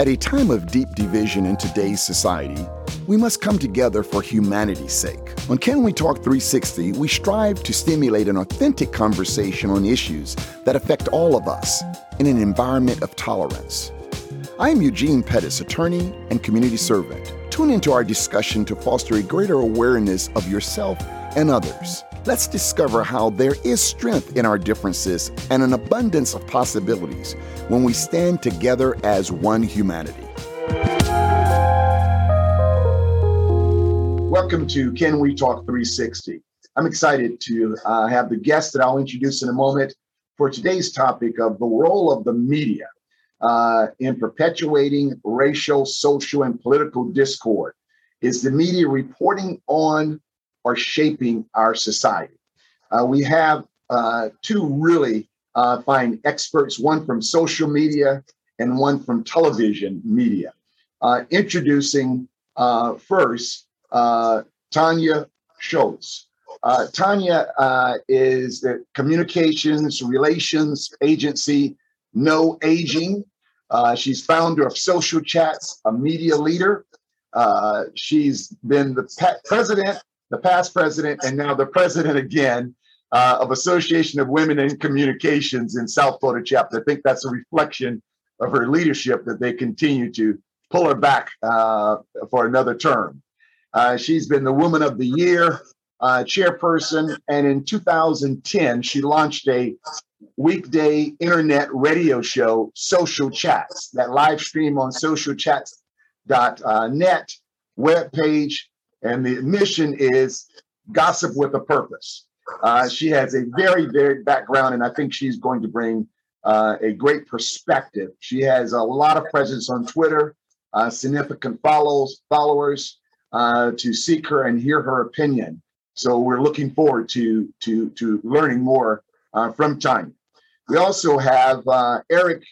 At a time of deep division in today's society, we must come together for humanity's sake. On Can We Talk 360, we strive to stimulate an authentic conversation on issues that affect all of us in an environment of tolerance. I am Eugene Pettis, attorney and community servant. Tune into our discussion to foster a greater awareness of yourself and others. Let's discover how there is strength in our differences and an abundance of possibilities when we stand together as one humanity. Welcome to Can We Talk 360. I'm excited to uh, have the guest that I'll introduce in a moment for today's topic of the role of the media uh, in perpetuating racial, social, and political discord. Is the media reporting on are shaping our society. Uh, we have uh, two really uh, fine experts, one from social media and one from television media. Uh, introducing uh, first uh, Tanya Schultz. Tanya is the communications relations agency No Aging. she's founder of Social Chats, a media leader. she's been the president the past president, and now the president again uh, of Association of Women in Communications in South Florida chapter. I think that's a reflection of her leadership that they continue to pull her back uh, for another term. Uh, she's been the Woman of the Year uh, chairperson, and in 2010, she launched a weekday internet radio show, Social Chats, that live stream on socialchats.net uh, webpage and the mission is gossip with a purpose. Uh, she has a very varied background, and I think she's going to bring uh, a great perspective. She has a lot of presence on Twitter, uh, significant follows followers uh, to seek her and hear her opinion. So we're looking forward to to to learning more uh, from Tanya. We also have uh, Eric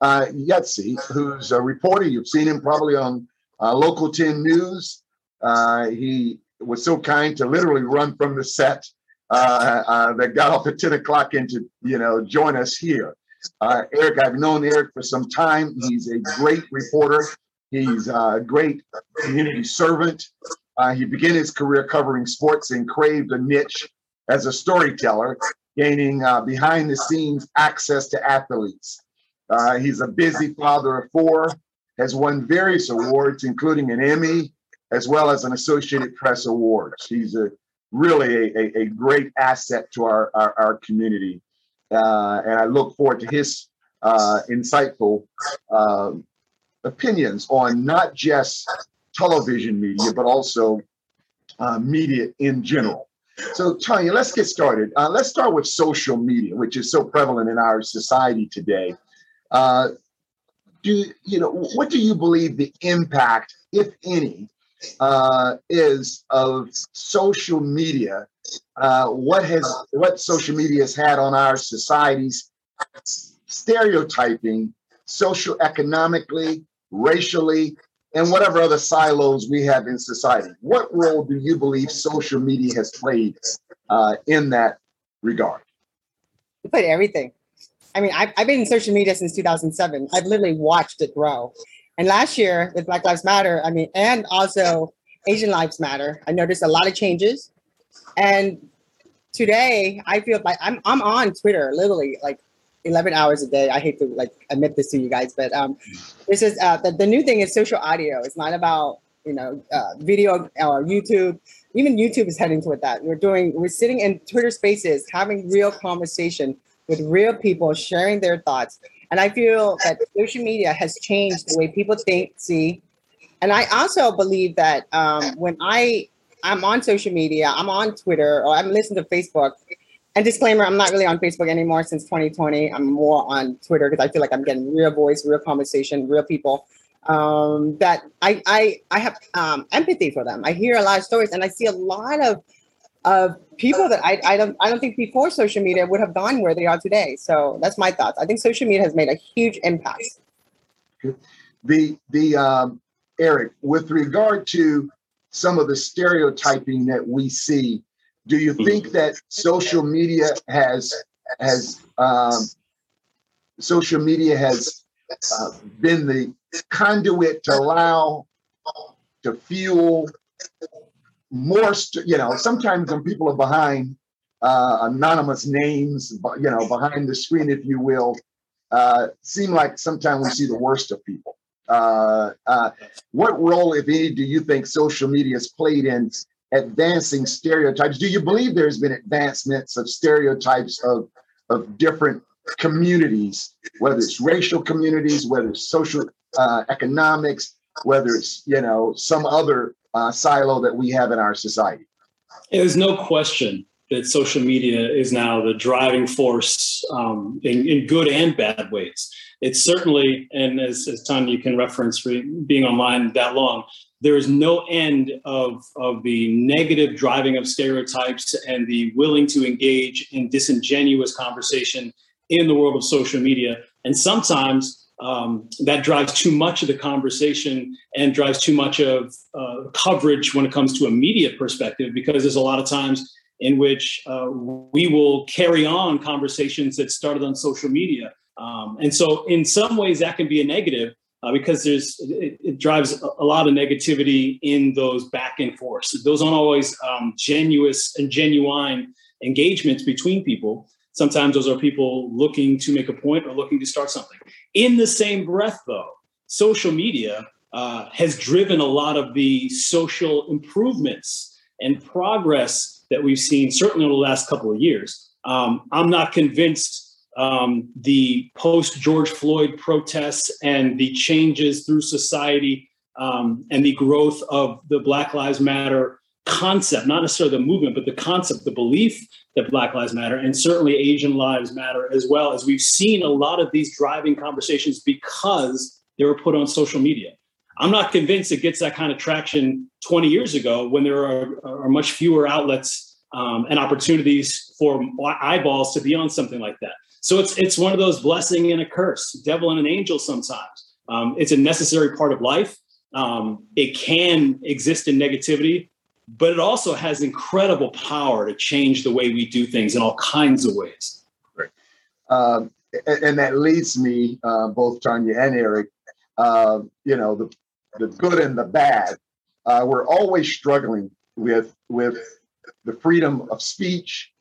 uh, Yutzy, who's a reporter. You've seen him probably on Local 10 News. Uh, he was so kind to literally run from the set uh, uh, that got off at 10 o'clock and to, you know, join us here. Uh, Eric, I've known Eric for some time. He's a great reporter. He's a great community servant. Uh, he began his career covering sports and craved a niche as a storyteller, gaining uh, behind the scenes access to athletes. he's a busy father of four, has won various awards, including an Emmy, as well as an Associated Press award. He's a really a, a, a great asset to our, our, our community. Uh, and I look forward to his uh, insightful uh, opinions on not just television media, but also uh, media in general. So, Tanya, let's get started. Uh, let's start with social media, which is so prevalent in our society today. Uh, do you know what do you believe the impact, if any, uh, is of social media. Uh, what has what social media has had on our societies, stereotyping, social economically, racially, and whatever other silos we have in society. What role do you believe social media has played uh, in that regard? Played everything. I mean, I've, I've been in social media since 2007. I've literally watched it grow. And last year with Black Lives Matter, I mean, and also Asian Lives Matter, I noticed a lot of changes. And today I feel like I'm I'm on Twitter literally like 11 hours a day. I hate to like admit this to you guys, but um, this is uh, the, the new thing is social audio. It's not about you know uh, video or YouTube. Even YouTube is heading toward that. We're doing we're sitting in Twitter Spaces having real conversation with real people sharing their thoughts and I feel that social media has changed the way people think, see. And I also believe that um, when I I'm on social media, I'm on Twitter or I'm listening to Facebook. And disclaimer, I'm not really on Facebook anymore since 2020. I'm more on Twitter because I feel like I'm getting real voice, real conversation, real people. Um, that I I I have um, empathy for them. I hear a lot of stories, and I see a lot of of people that I, I don't I don't think before social media would have gone where they are today. So that's my thoughts. I think social media has made a huge impact. The the um, Eric, with regard to some of the stereotyping that we see, do you think that social media has has um, social media has uh, been the conduit to allow to fuel more, st- you know, sometimes when people are behind uh, anonymous names, you know, behind the screen, if you will, uh, seem like sometimes we see the worst of people. Uh, uh, what role, if any, do you think social media has played in advancing stereotypes? Do you believe there's been advancements of stereotypes of of different communities, whether it's racial communities, whether it's social uh, economics, whether it's you know some other uh, silo that we have in our society? There's no question that social media is now the driving force um, in, in, good and bad ways. It's certainly, and as, as Tanya can reference being online that long, there is no end of, of the negative driving of stereotypes and the willing to engage in disingenuous conversation in the world of social media. And sometimes um, that drives too much of the conversation and drives too much of uh, coverage when it comes to a media perspective because there's a lot of times in which uh, we will carry on conversations that started on social media. Um, and so in some ways that can be a negative uh, because there's it, it, drives a lot of negativity in those back and forth. Those aren't always um, genuine and genuine engagements between people. Sometimes those are people looking to make a point or looking to start something. In the same breath, though, social media uh, has driven a lot of the social improvements and progress that we've seen, certainly over the last couple of years. Um, I'm not convinced um, the post George Floyd protests and the changes through society um, and the growth of the Black Lives Matter concept, not necessarily the movement, but the concept, the belief that Black Lives Matter and certainly Asian lives matter as well, as we've seen a lot of these driving conversations because they were put on social media. I'm not convinced it gets that kind of traction 20 years ago when there are, are much fewer outlets um, and opportunities for eyeballs to be on something like that. So it's it's one of those blessing and a curse, devil and an angel sometimes. Um, it's a necessary part of life. Um, it can exist in negativity, but it also has incredible power to change the way we do things in all kinds of ways. Right. Um, and, and, that leads me, uh, both Tanya and Eric, uh, you know, the, the good and the bad. Uh, we're always struggling with with the freedom of speech,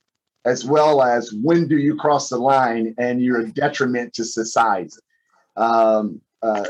as well as when do you cross the line and you're a detriment to society. Um, uh,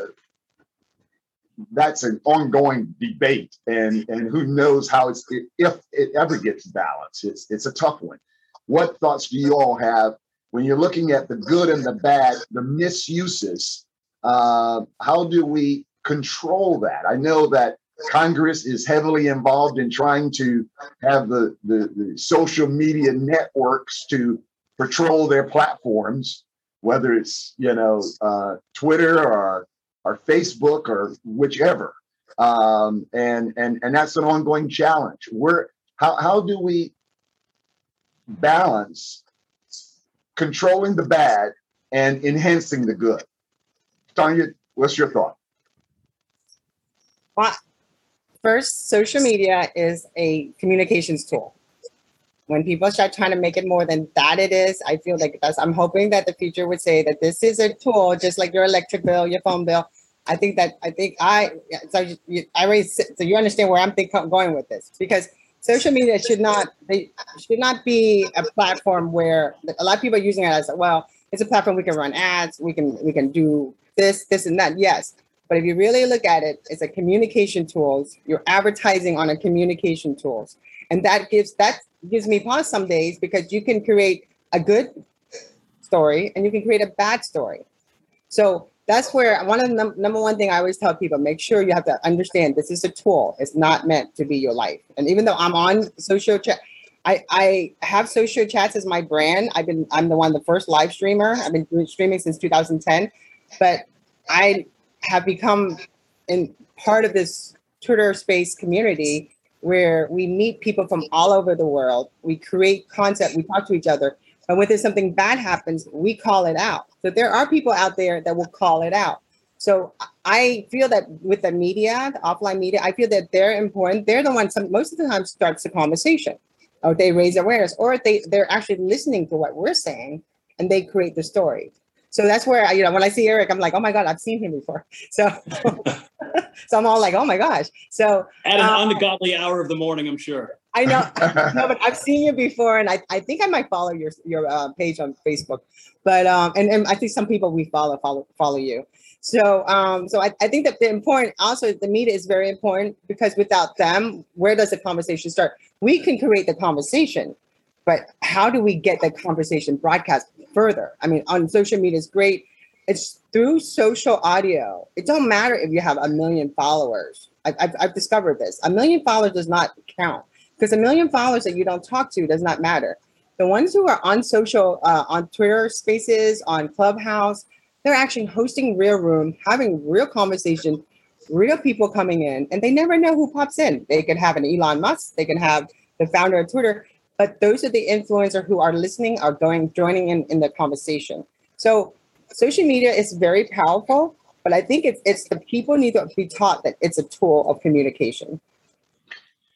that's an ongoing debate, and and who knows how it's if it ever gets balanced. It's it's a tough one. What thoughts do you all have when you're looking at the good and the bad, the misuses? Uh, how do we control that? I know that Congress is heavily involved in trying to have the, the, the social media networks to patrol their platforms, whether it's you know uh, Twitter or or Facebook or whichever. Um, and and and that's an ongoing challenge. Where how how do we balance controlling the bad and enhancing the good? Tanya, what's your thought? Well, first, social media is a communications tool. When people start trying to make it more than that, it is. I feel like that's. I'm hoping that the future would say that this is a tool, just like your electric bill, your phone bill. I think that I think I so you, I so you understand where I'm thinking going with this because social media should not they should not be a platform where a lot of people are using it as well. It's a platform we can run ads, we can we can do this, this, and that. Yes, but if you really look at it, it's a communication tools. You're advertising on a communication tools, and that gives that gives me pause some days because you can create a good story and you can create a bad story. So that's where one of the num- number one thing I always tell people: make sure you have to understand this is a tool. It's not meant to be your life. And even though I'm on social chat, I I have social chats as my brand. I've been I'm the one the first live streamer. I've been doing streaming since 2010, but I have become in part of this Twitter space community where we meet people from all over the world. We create content. We talk to each other. And when there's something bad happens, we call it out. So there are people out there that will call it out. So I feel that with the media, the offline media, I feel that they're important. They're the ones some, most of the time starts the conversation, or they raise awareness, or they they're actually listening to what we're saying and they create the story. So that's where I, you know when I see Eric, I'm like, oh my god, I've seen him before. So so I'm all like, oh my gosh. So at an um, ungodly hour of the morning, I'm sure. I know, no, but I've seen you before, and I, I think I might follow your your uh, page on Facebook, but um, and, and I think some people we follow follow follow you. So um, so I, I think that the important also the media is very important because without them, where does the conversation start? We can create the conversation, but how do we get the conversation broadcast further? I mean, on social media is great. It's through social audio. It don't matter if you have a million followers. I've, I've, I've discovered this. A million followers does not count because a million followers that you don't talk to does not matter. The ones who are on social, uh, on Twitter Spaces, on Clubhouse, they're actually hosting real room, having real conversation, real people coming in, and they never know who pops in. They could have an Elon Musk, they can have the founder of Twitter, but those are the influencer who are listening, are going, joining in in the conversation. So social media is very powerful, but I think it's it's the people need to be taught that it's a tool of communication.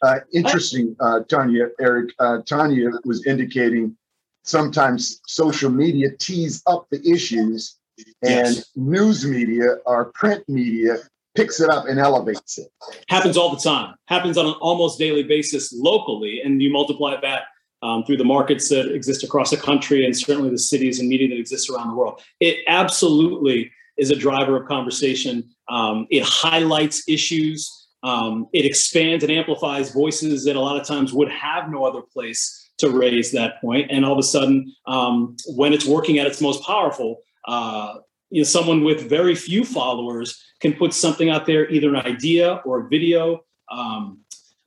Uh, interesting, uh, Tanya, Eric. Uh, Tanya was indicating sometimes social media tees up the issues, and yes. news media or print media picks it up and elevates it. Happens all the time. Happens on an almost daily basis locally, and you multiply that um, through the markets that exist across the country and certainly the cities and media that exist around the world. It absolutely is a driver of conversation. Um, it highlights issues. Um, it expands and amplifies voices that a lot of times would have no other place to raise that point. And all of a sudden, um, when it's working at its most powerful, uh, you know, someone with very few followers can put something out there, either an idea or a video um,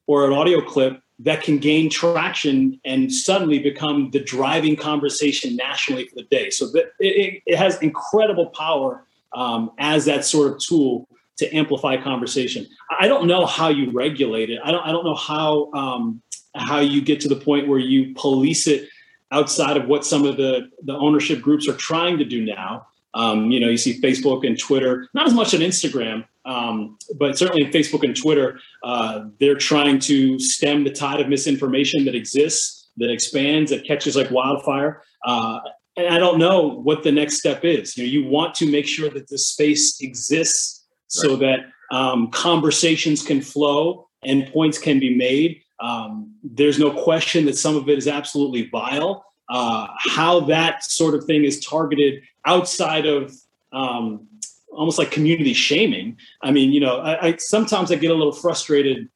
or an audio clip that can gain traction and suddenly become the driving conversation nationally for the day. So that it, it has incredible power um, as that sort of tool to amplify conversation. I don't know how you regulate it. I don't. I don't know how um, how you get to the point where you police it outside of what some of the the ownership groups are trying to do now. Um, you know, you see Facebook and Twitter, not as much on Instagram, um, but certainly Facebook and Twitter, uh, they're trying to stem the tide of misinformation that exists, that expands, that catches like wildfire. Uh, and I don't know what the next step is. You know, you want to make sure that this space exists so that um, conversations can flow and points can be made. Um, there's no question that some of it is absolutely vile. Uh, how that sort of thing is targeted outside of um, almost like community shaming. I mean, you know, I, I, sometimes I get a little frustrated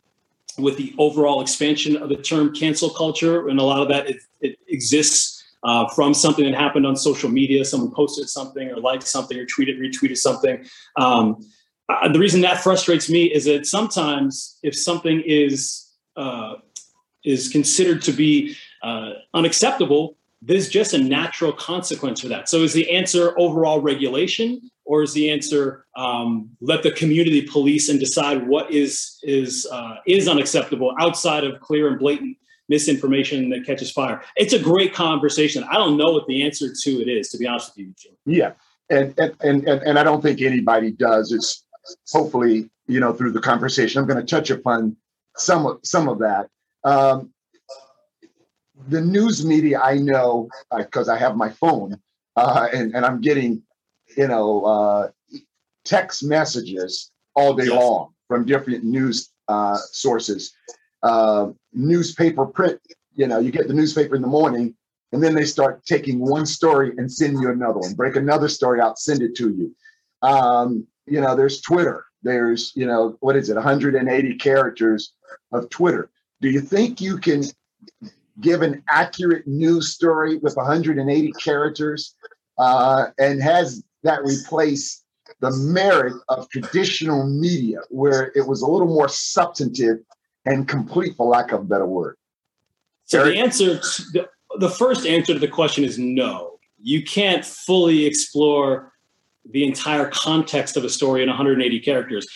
with the overall expansion of the term cancel culture, and a lot of that it, it exists uh, from something that happened on social media. Someone posted something, or liked something, or tweeted, retweeted something. Um, uh, the reason that frustrates me is that sometimes if something is uh, is considered to be uh, unacceptable, there's just a natural consequence for that. So, is the answer overall regulation, or is the answer um, let the community police and decide what is is uh, is unacceptable outside of clear and blatant misinformation that catches fire? It's a great conversation. I don't know what the answer to it is, to be honest with you, Jim. Yeah, and and and and I don't think anybody does. It's hopefully you know through the conversation. I'm going to touch upon some of some of that. Um, the news media I know because uh, I have my phone uh, and, and I'm getting, you know, uh, text messages all day long from different news uh, sources. Uh, newspaper print, you know, you get the newspaper in the morning and then they start taking one story and send you another one, break another story out, send it to you. Um, you know, there's Twitter. There's, you know, what is it, 180 characters of Twitter. Do you think you can give an accurate news story with 180 characters uh, and has that replaced the merit of traditional media where it was a little more substantive and complete for lack of a better word so Eric? the answer to, the, the first answer to the question is no you can't fully explore the entire context of a story in 180 characters.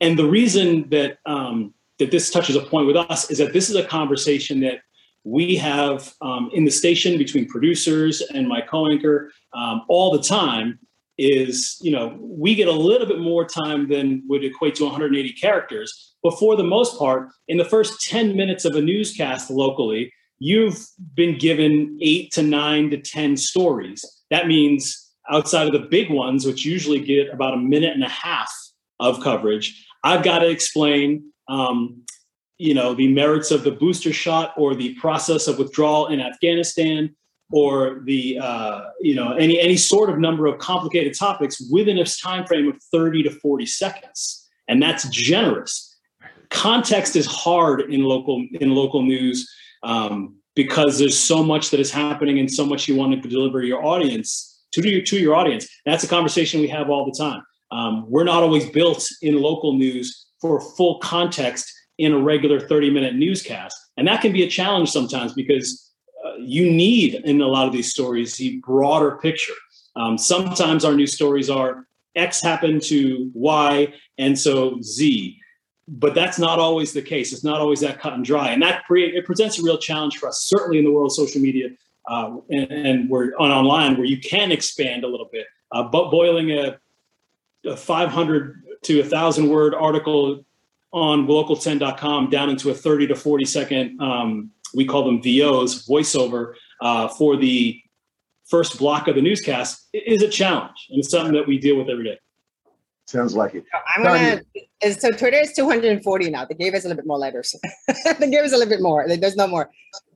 And the reason that um, that this touches a point with us is that this is a conversation that we have um, in the station between producers and my co-anchor um, all the time is you know we get a little bit more time than would equate to 180 characters. But for the most part in the first 10 minutes of a newscast locally you've been given eight to nine to ten stories. That means outside of the big ones, which usually get about a minute and a half of coverage, I've got to explain, um, you know, the merits of the booster shot or the process of withdrawal in Afghanistan or the uh, you know any any sort of number of complicated topics within a time frame of 30 to 40 seconds. And that's generous. Context is hard in local in local news um, because there's so much that is happening and so much you want to deliver your audience to your to your audience that's a conversation we have all the time um, we're not always built in local news for full context in a regular 30 minute newscast and that can be a challenge sometimes because you need in a lot of these stories the broader picture. Um, sometimes our news stories are X happened to Y, and so Z. But that's not always the case. It's not always that cut and dry, and that create it presents a real challenge for us, certainly in the world of social media uh, and, and, we're on online where you can expand a little bit. Uh, but boiling a, a 500 to a thousand word article on local10.com down into a 30 to 40 second um, we call them VOs, voiceover, uh, for the first block of the newscast is a challenge and it's something that we deal with every day. Sounds like it. I'm gonna. So Twitter is 240 now. They gave us a little bit more letters. they gave us a little bit more. There's no more.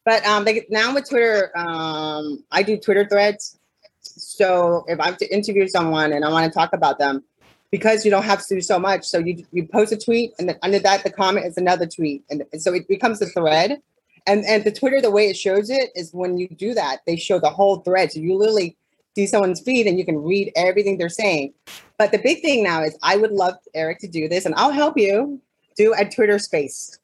But um, now with Twitter, um, I do Twitter threads. So if I have to interview someone and I want to talk about them, because you don't have to do so much, so you you post a tweet and then under that the comment is another tweet, and, and so it becomes a thread and and the Twitter, the way it shows it is when you do that, they show the whole thread. So you literally see someone's feed and you can read everything they're saying. But the big thing now is I would love Eric to do this, and I'll help you do a Twitter space.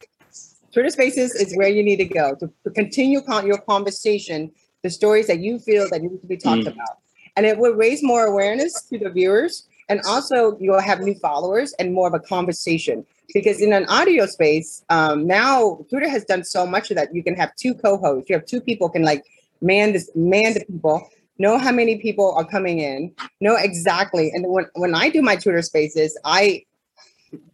Twitter spaces is where you need to go to, to continue con- your conversation, the stories that you feel that need to be talked mm. about. And it will raise more awareness to the viewers. And also you'll have new followers and more of a conversation because in an audio space um, now twitter has done so much of that you can have two co-hosts you have two people can like man this man the people know how many people are coming in know exactly and when, when i do my twitter spaces i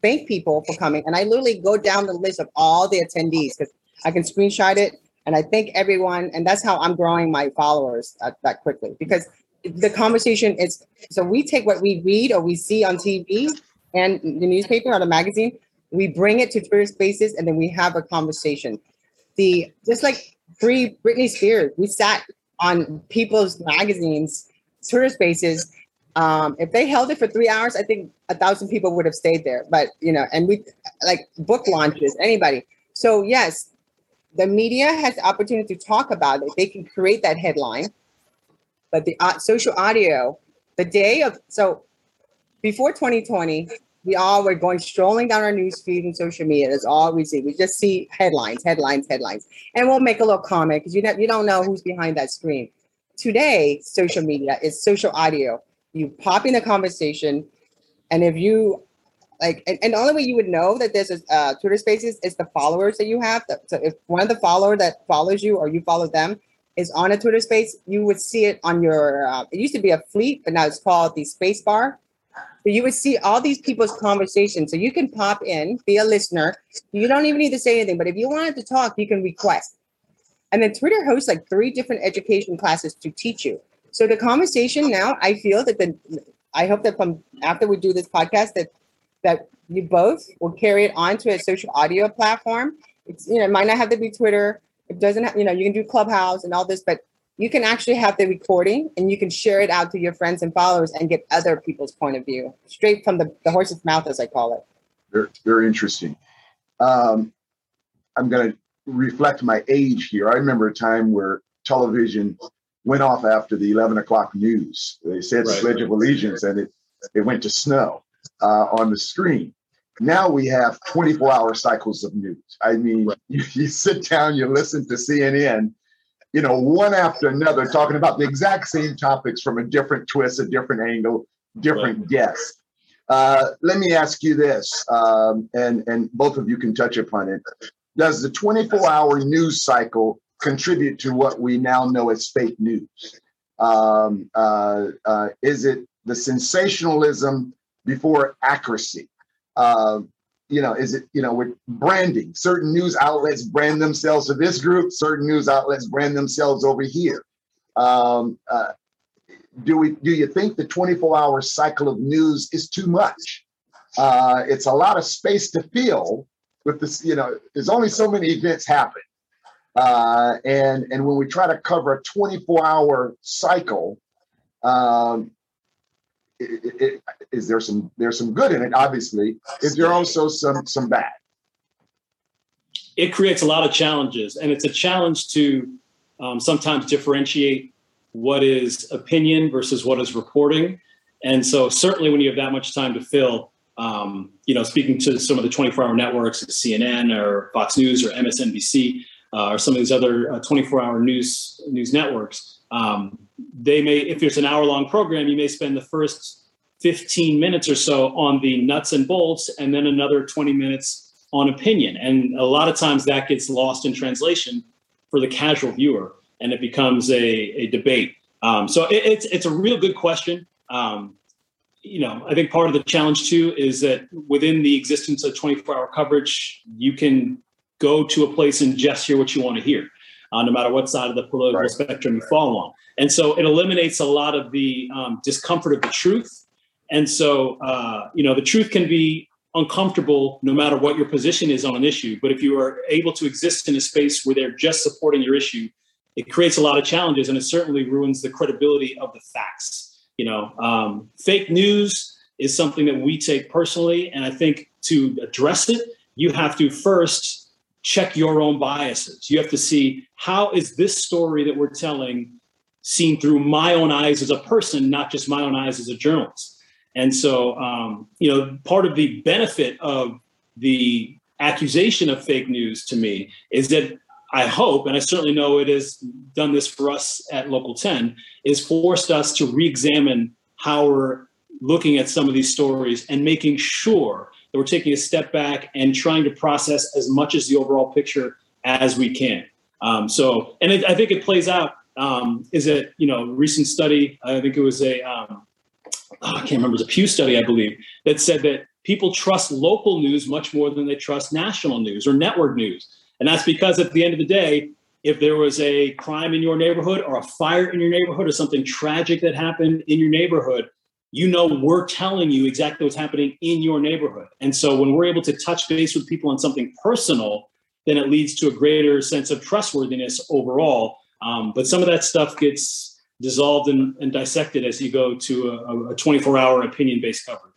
thank people for coming and i literally go down the list of all the attendees because i can screenshot it and i thank everyone and that's how i'm growing my followers that, that quickly because the conversation is so we take what we read or we see on tv and the newspaper or the magazine, we bring it to Twitter Spaces and then we have a conversation. The just like free Britney Spears, we sat on people's magazines, Twitter Spaces. Um, if they held it for three hours, I think a thousand people would have stayed there. But you know, and we like book launches, anybody. So yes, the media has the opportunity to talk about it. They can create that headline, but the uh, social audio, the day of so before 2020, we all were going strolling down our news feed and social media. That's all we see. We just see headlines, headlines, headlines, and we'll make a little comment because you you don't know who's behind that screen. Today, social media is social audio. You pop in a conversation, and if you like, and, and the only way you would know that there's a uh, Twitter Spaces is the followers that you have. So if one of the follower that follows you or you follow them is on a Twitter Space, you would see it on your. Uh, it used to be a fleet, but now it's called the Space Bar so you would see all these people's conversations. So you can pop in, be a listener. You don't even need to say anything, but if you wanted to talk, you can request. And then Twitter hosts like three different education classes to teach you. So the conversation now, I feel that the I hope that from after we do this podcast that that you both will carry it on to a social audio platform. It's you know, it might not have to be Twitter. It doesn't have, you know, you can do Clubhouse and all this, but you can actually have the recording and you can share it out to your friends and followers and get other people's point of view straight from the, the horse's mouth, as I call it. Very, very interesting. Um, I'm going to reflect my age here. I remember a time where television went off after the 11 o'clock news. They said right. the Pledge of Allegiance and it, it went to snow uh, on the screen. Now we have 24 hour cycles of news. I mean, right. you, you sit down, you listen to CNN, you know, one after another, talking about the exact same topics from a different twist, a different angle, different right. guests. Uh, let me ask you this, um, and and both of you can touch upon it. Does the 24-hour news cycle contribute to what we now know as fake news? Um, uh, uh, is it the sensationalism before accuracy? Uh, you know, is it, you know, with branding, certain news outlets brand themselves to this group, certain news outlets brand themselves over here. Um, uh, do we do you think the 24 hour cycle of news is too much? Uh, it's a lot of space to fill with this, you know, there's only so many events happen. Uh, and and when we try to cover a 24 hour cycle, um, it, it, it, is there some there's some good in it? Obviously, is there also some some bad? It creates a lot of challenges, and it's a challenge to um, sometimes differentiate what is opinion versus what is reporting. And so, certainly, when you have that much time to fill, um, you know, speaking to some of the 24-hour networks, CNN or Fox News or MSNBC, uh, or some of these other 24-hour uh, news news networks, um, they may, if it's an hour-long program, you may spend the first 15 minutes or so on the nuts and bolts, and then another 20 minutes on opinion. And a lot of times that gets lost in translation for the casual viewer and it becomes a, a debate. Um, so it, it's it's a real good question. Um, you know, I think part of the challenge too is that within the existence of 24 hour coverage, you can go to a place and just hear what you want to hear, uh, no matter what side of the political right. spectrum you fall on. And so it eliminates a lot of the um, discomfort of the truth. And so, uh, you know, the truth can be uncomfortable no matter what your position is on an issue. But if you are able to exist in a space where they're just supporting your issue, it creates a lot of challenges and it certainly ruins the credibility of the facts. You know, um, fake news is something that we take personally, and I think to address it, you have to first check your own biases. You have to see how is this story that we're telling seen through my own eyes as a person, not just my own eyes as a journalist. And so, um, you know, part of the benefit of the accusation of fake news to me is that I hope, and I certainly know it has done this for us at Local 10, is forced us to re-examine how we're looking at some of these stories and making sure that we're taking a step back and trying to process as much as the overall picture as we can. Um, so, and it, I think it plays out. Um, is it you know recent study? I think it was a um, oh, I can't remember. It was a Pew study, I believe, that said that people trust local news much more than they trust national news or network news. And that's because at the end of the day, if there was a crime in your neighborhood or a fire in your neighborhood or something tragic that happened in your neighborhood, you know we're telling you exactly what's happening in your neighborhood. And so when we're able to touch base with people on something personal, then it leads to a greater sense of trustworthiness overall. Um, but some of that stuff gets dissolved and, and dissected as you go to a, a 24-hour opinion-based coverage.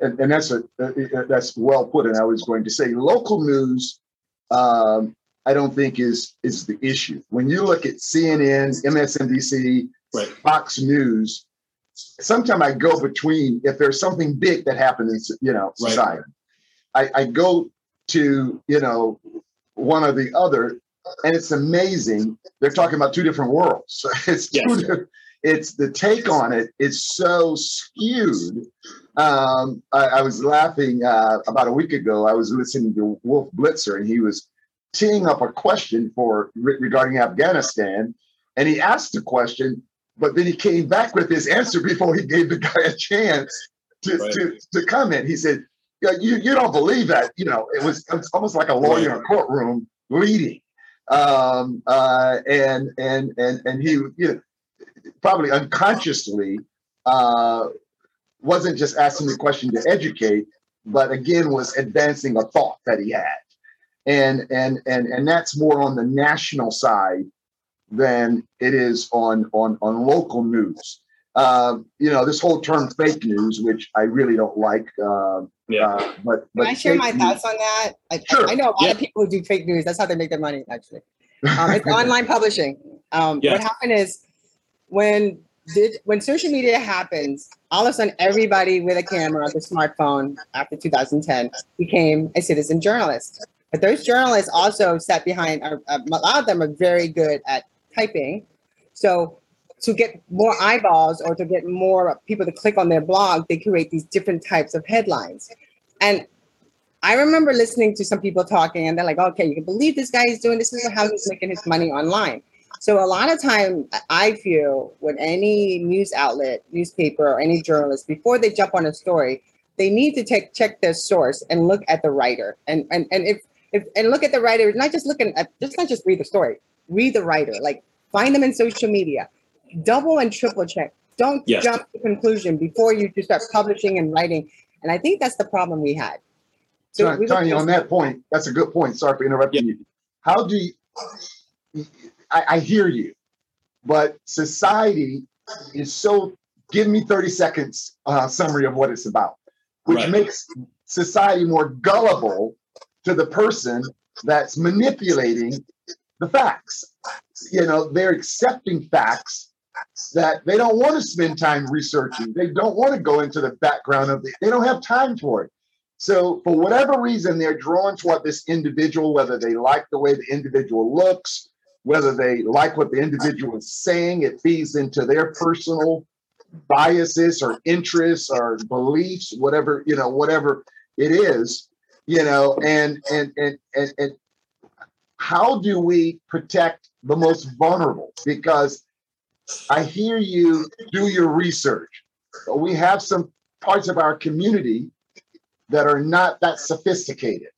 And, and that's a that's well put. And I was going to say, local news um, I don't think is is the issue. When you look at CNN, MSNBC, right. Fox News, sometimes I go between if there's something big that happens in you know society, right. I, I go to you know one or the other, and it's amazing. They're talking about two different worlds. it's yes. two, it's the take on it is so skewed. Um, I, I, was laughing uh, about a week ago. I was listening to Wolf Blitzer, and he was teeing up a question for regarding Afghanistan, and he asked the question, but then he came back with his answer before he gave the guy a chance to right. to, to comment. He said, "Yeah, you you don't believe that? You know, it was, it was almost like a lawyer in a courtroom leading." Um, uh, and and and and he, you know, probably unconsciously uh, wasn't just asking the question to educate, but again was advancing a thought that he had, and and and and that's more on the national side than it is on on on local news. Uh, you know, this whole term fake news, which I really don't like. Uh, yeah. Uh, but, but Can I share my news, thoughts on that? I, sure. I, I know a lot yeah. of people who do fake news. That's how they make their money, actually. Um, it's online publishing. Um, yes. What happened is when did when social media happens, all of a sudden everybody with a camera, the smartphone after 2010 became a citizen journalist. But those journalists also sat behind. Are, a lot of them are very good at typing. So to get more eyeballs or to get more people to click on their blog, they create these different types of headlines. And I remember listening to some people talking, and they're like, "Okay, you can believe this guy is doing this. This is how he's making his money online." So a lot of time I feel when any news outlet, newspaper, or any journalist, before they jump on a story, they need to take check their source and look at the writer. And and and if if and look at the writer, not just looking at just not just read the story, read the writer. Like find them in social media. Double and triple check. Don't Yes. jump to conclusion before you just start publishing and writing. And I think that's the problem we had. So Tanya, we look Tanya, at- on that point, that's a good point. Sorry for interrupting you. How do you, I, I hear you, but society is so, give me 30 seconds uh, summary of what it's about, which Right. makes society more gullible to the person that's manipulating the facts. You know, they're accepting facts that they don't want to spend time researching. They don't want to go into the background of it. They don't have time for it. So, for whatever reason, they're drawn toward this individual, whether they like the way the individual looks, whether they like what the individual is saying, it feeds into their personal biases or interests or beliefs, whatever, you know, whatever it is, you know, and and and and, and how do we protect the most vulnerable? Because I hear you do your research. We have some parts of our community that are not that sophisticated,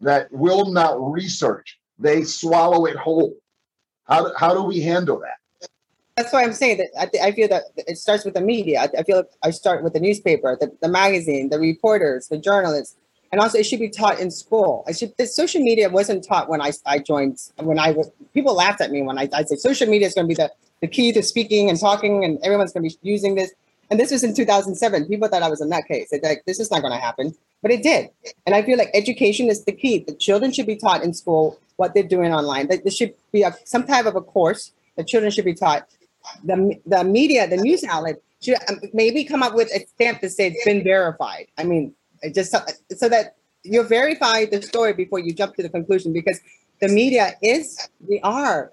that will not research. They swallow it whole. How, do- how do we handle that? That's why I'm saying that I, th- I feel that it starts with the media. I, I feel like I start with the newspaper, the, the magazine, the reporters, the journalists, and also it should be taught in school. I should. The social media wasn't taught when I, I joined. When I was, people laughed at me when I, I said social media is going to be the, the key to speaking and talking, and everyone's going to be using this. And this was in 2007. People thought I was a nutcase. They're like, this is not going to happen, but it did. And I feel like education is the key. The children should be taught in school what they're doing online. That there should be a, some type of a course that children should be taught the the media, the news outlet should um, maybe come up with a stamp that says it's been verified. I mean, it just so, that you verify the story before you jump to the conclusion because the media is we are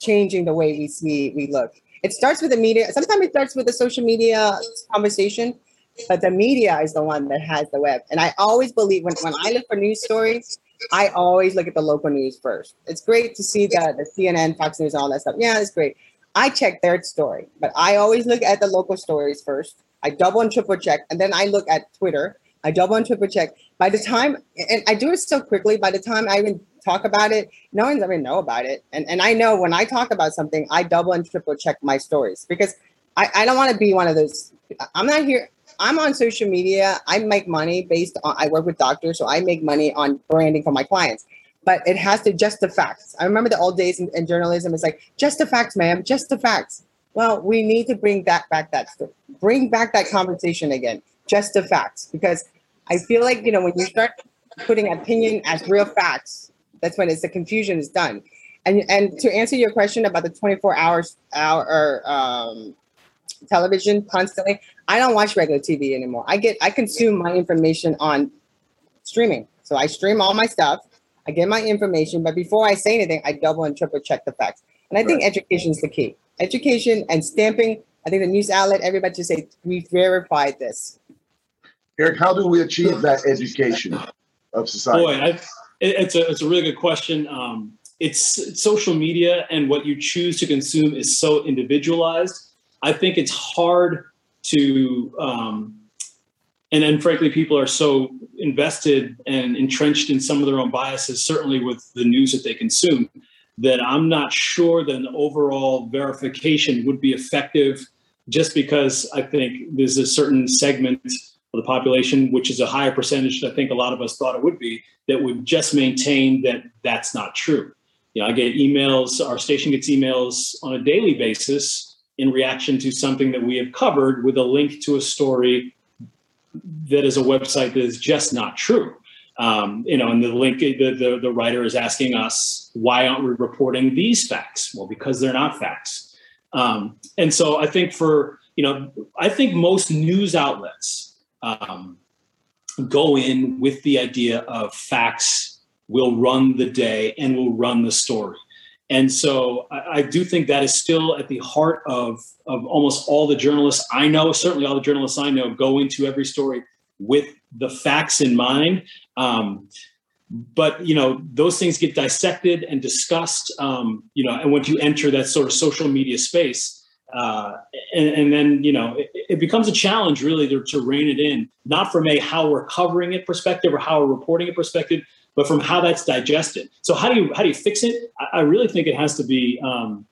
changing the way we see we look. It starts with the media. Sometimes it starts with the social media conversation, but the media is the one that has the web. And I always believe when, when I look for news stories, I always look at the local news first. It's great to see the, the CNN, Fox News, all that stuff. Yeah, it's great. I check their story, but I always look at the local stories first. I double and triple check, and then I look at Twitter. I double and triple check. By the time, and I do it so quickly, by the time I even talk about it, no one's ever know about it. And, and I know when I talk about something, I double and triple check my stories because I, I don't want to be one of those. I'm not here. I'm on social media. I make money based on, I work with doctors, so I make money on branding for my clients but it has to just the facts. I remember the old days in, in journalism. It's like just the facts, ma'am, just the facts. Well, we need to bring that back that bring back that conversation again, just the facts, because I feel like you know when you start putting opinion as real facts, that's when it's the confusion is done. And and to answer your question about the 24 hours hour um, television constantly, I don't watch regular TV anymore. I get I consume my information on streaming, so I stream all my stuff. I get my information, but before I say anything, I double and triple check the facts. And I think education is the key. Education and stamping. I think the news outlet, everybody should say, we've verified this. Eric, how do we achieve that education of society? Boy, I, it, it's a it's a really good question. Um, it's, it's social media and what you choose to consume is so individualized. I think it's hard to, um, and and frankly, people are so invested and entrenched in some of their own biases, certainly with the news that they consume, that I'm not sure that an overall verification would be effective. Just because I think there's a certain segment of the population, which is a higher percentage than I think a lot of us thought it would be, that would just maintain that that's not true. You know, I get emails, our station gets emails on a daily basis in reaction to something that we have covered with a link to a story that is a website that is just not true. Um, you know, and the link, the, the, the writer is asking us, why aren't we reporting these facts? Well, because they're not facts. Um, and so I think for, you know, I think most news outlets um, go in with the idea of facts will run the day and will run the story. And so I, I, do think that is still at the heart of, of almost all the journalists I know, certainly all the journalists I know go into every story with the facts in mind. Um, but you know those things get dissected and discussed um, you know and once you enter that sort of social media space uh, and, and, then you know it, it, becomes a challenge really to, to rein it in not from a how we're covering it perspective or how we're reporting it perspective but from how that's digested. So how do you how do you fix it? I, I really think it has to be um,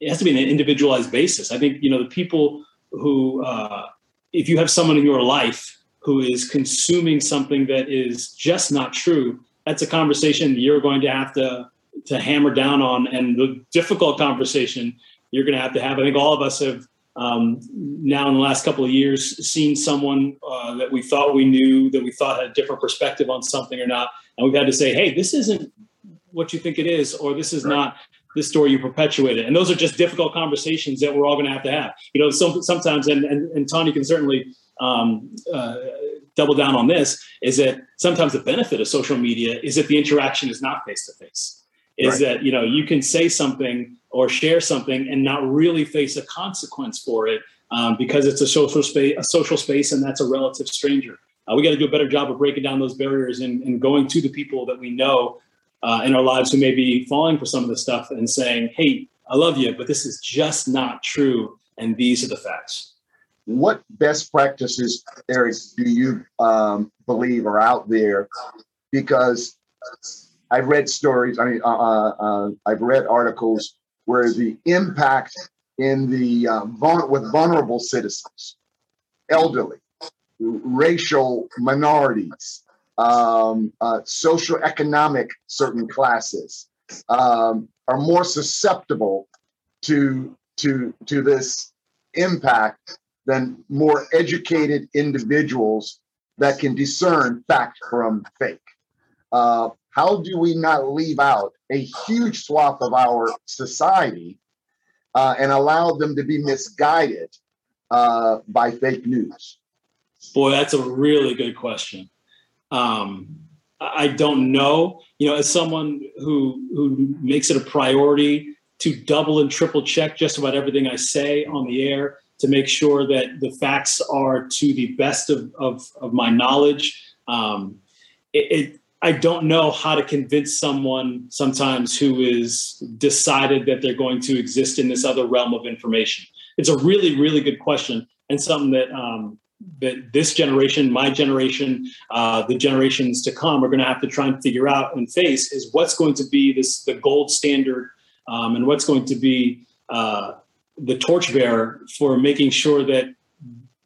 it has to be an individualized basis. I think you know the people who, uh, if you have someone in your life who is consuming something that is just not true, that's a conversation you're going to have to to hammer down on, and the difficult conversation you're going to have to have. I think all of us have um, now in the last couple of years seen someone uh, that we thought we knew that we thought had a different perspective on something or not and we've had to say hey this isn't what you think it is or this is right. not the story you perpetuated and those are just difficult conversations that we're all going to have to have you know some, sometimes and, and, and tanya can certainly um, uh, double down on this is that sometimes the benefit of social media is that the interaction is not face to face is right. that you know you can say something or share something and not really face a consequence for it um, because it's a social space a social space and that's a relative stranger uh, we got to do a better job of breaking down those barriers and, and going to the people that we know uh, in our lives who may be falling for some of this stuff and saying hey i love you but this is just not true and these are the facts what best practices eric do you um, believe are out there because I've read stories. I mean, uh, uh, uh, I've read articles where the impact in the uh, vul- with vulnerable citizens, elderly, racial minorities, um, uh, social economic certain classes um, are more susceptible to to to this impact than more educated individuals that can discern fact from fake. Uh, how do we not leave out a huge swath of our society uh, and allowed them to be misguided uh, by fake news? Boy, that's a really good question. Um, I don't know. You know, as someone who who makes it a priority to double and triple check just about everything I say on the air to make sure that the facts are to the best of of, of my knowledge. Um, it, it I don't know how to convince someone sometimes who is decided that they're going to exist in this other realm of information. It's a really, really good question and something that um, that this generation, my generation, uh, the generations to come are going to have to try and figure out and face is what's going to be this the gold standard um, and what's going to be uh, the torchbearer for making sure that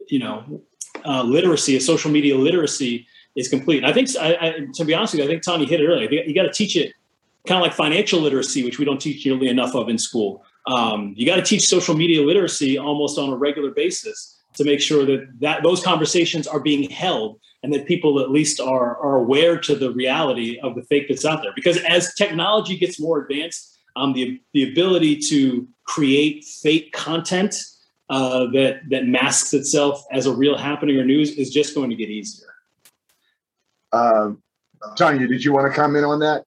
you know uh, literacy, social media literacy is complete. And I think, I, I, to be honest with you, I think Tanya hit it earlier. You, you got to teach it kind of like financial literacy, which we don't teach nearly enough of in school. Um, you got to teach social media literacy almost on a regular basis to make sure that, that those conversations are being held and that people at least are, are aware to the reality of the fake that's out there. Because as technology gets more advanced, um, the, the ability to create fake content uh, that, that masks itself as a real happening or news is just going to get easier. Uh, Tanya, did you want to comment on that?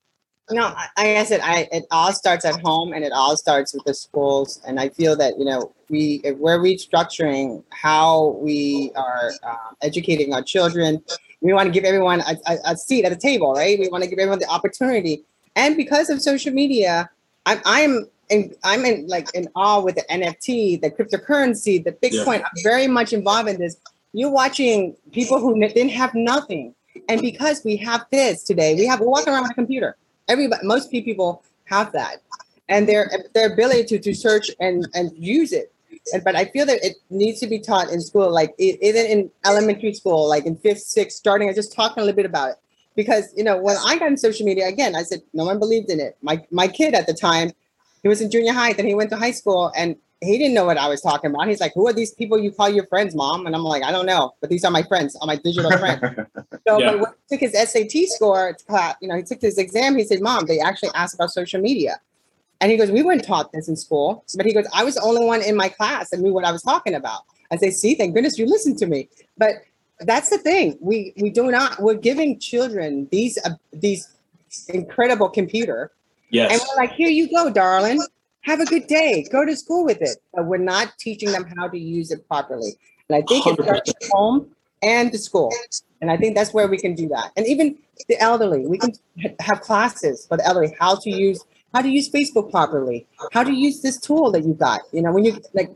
No, like I said, I it all starts at home and it all starts with the schools. And I feel that you know we if we're restructuring how we are uh, educating our children. We want to give everyone a, a, a, seat at the table, right? We want to give everyone the opportunity. And because of social media, I'm I'm in, I'm in like in awe with the NFT, the cryptocurrency, the Bitcoin. Yeah. I'm very much involved in this. You're watching people who didn't have nothing and because we have this today, we have we walk around with a computer. Everybody, most people have that, and their their ability to, to search and and use it. And, but I feel that it needs to be taught in school, like even in elementary school, like in fifth, sixth, starting. I just talking a little bit about it because you know when I got in social media again, I said no one believed in it. My my kid at the time, he was in junior high, then he went to high school, and he didn't know what I was talking about. He's like, "Who are these people you call your friends, mom?" And I'm like, "I don't know, but these are my friends, are my digital friends." so, yeah. but when he took his SAT score, you know, he took his exam. He said, "Mom, they actually asked about social media," and he goes, "We weren't taught this in school." But he goes, "I was the only one in my class that knew what I was talking about." I say, "See, thank goodness you listened to me." But that's the thing. We we do not. We're giving children these uh, these incredible computer. Yes. And we're like, here you go, darling have a good day, go to school with it. But we're not teaching them how to use it properly. And I think 100%. it starts at home and the school. And I think that's where we can do that. And even the elderly, we can have classes for the elderly, how to use how to use Facebook properly, how to use this tool that you got. You know, when you like,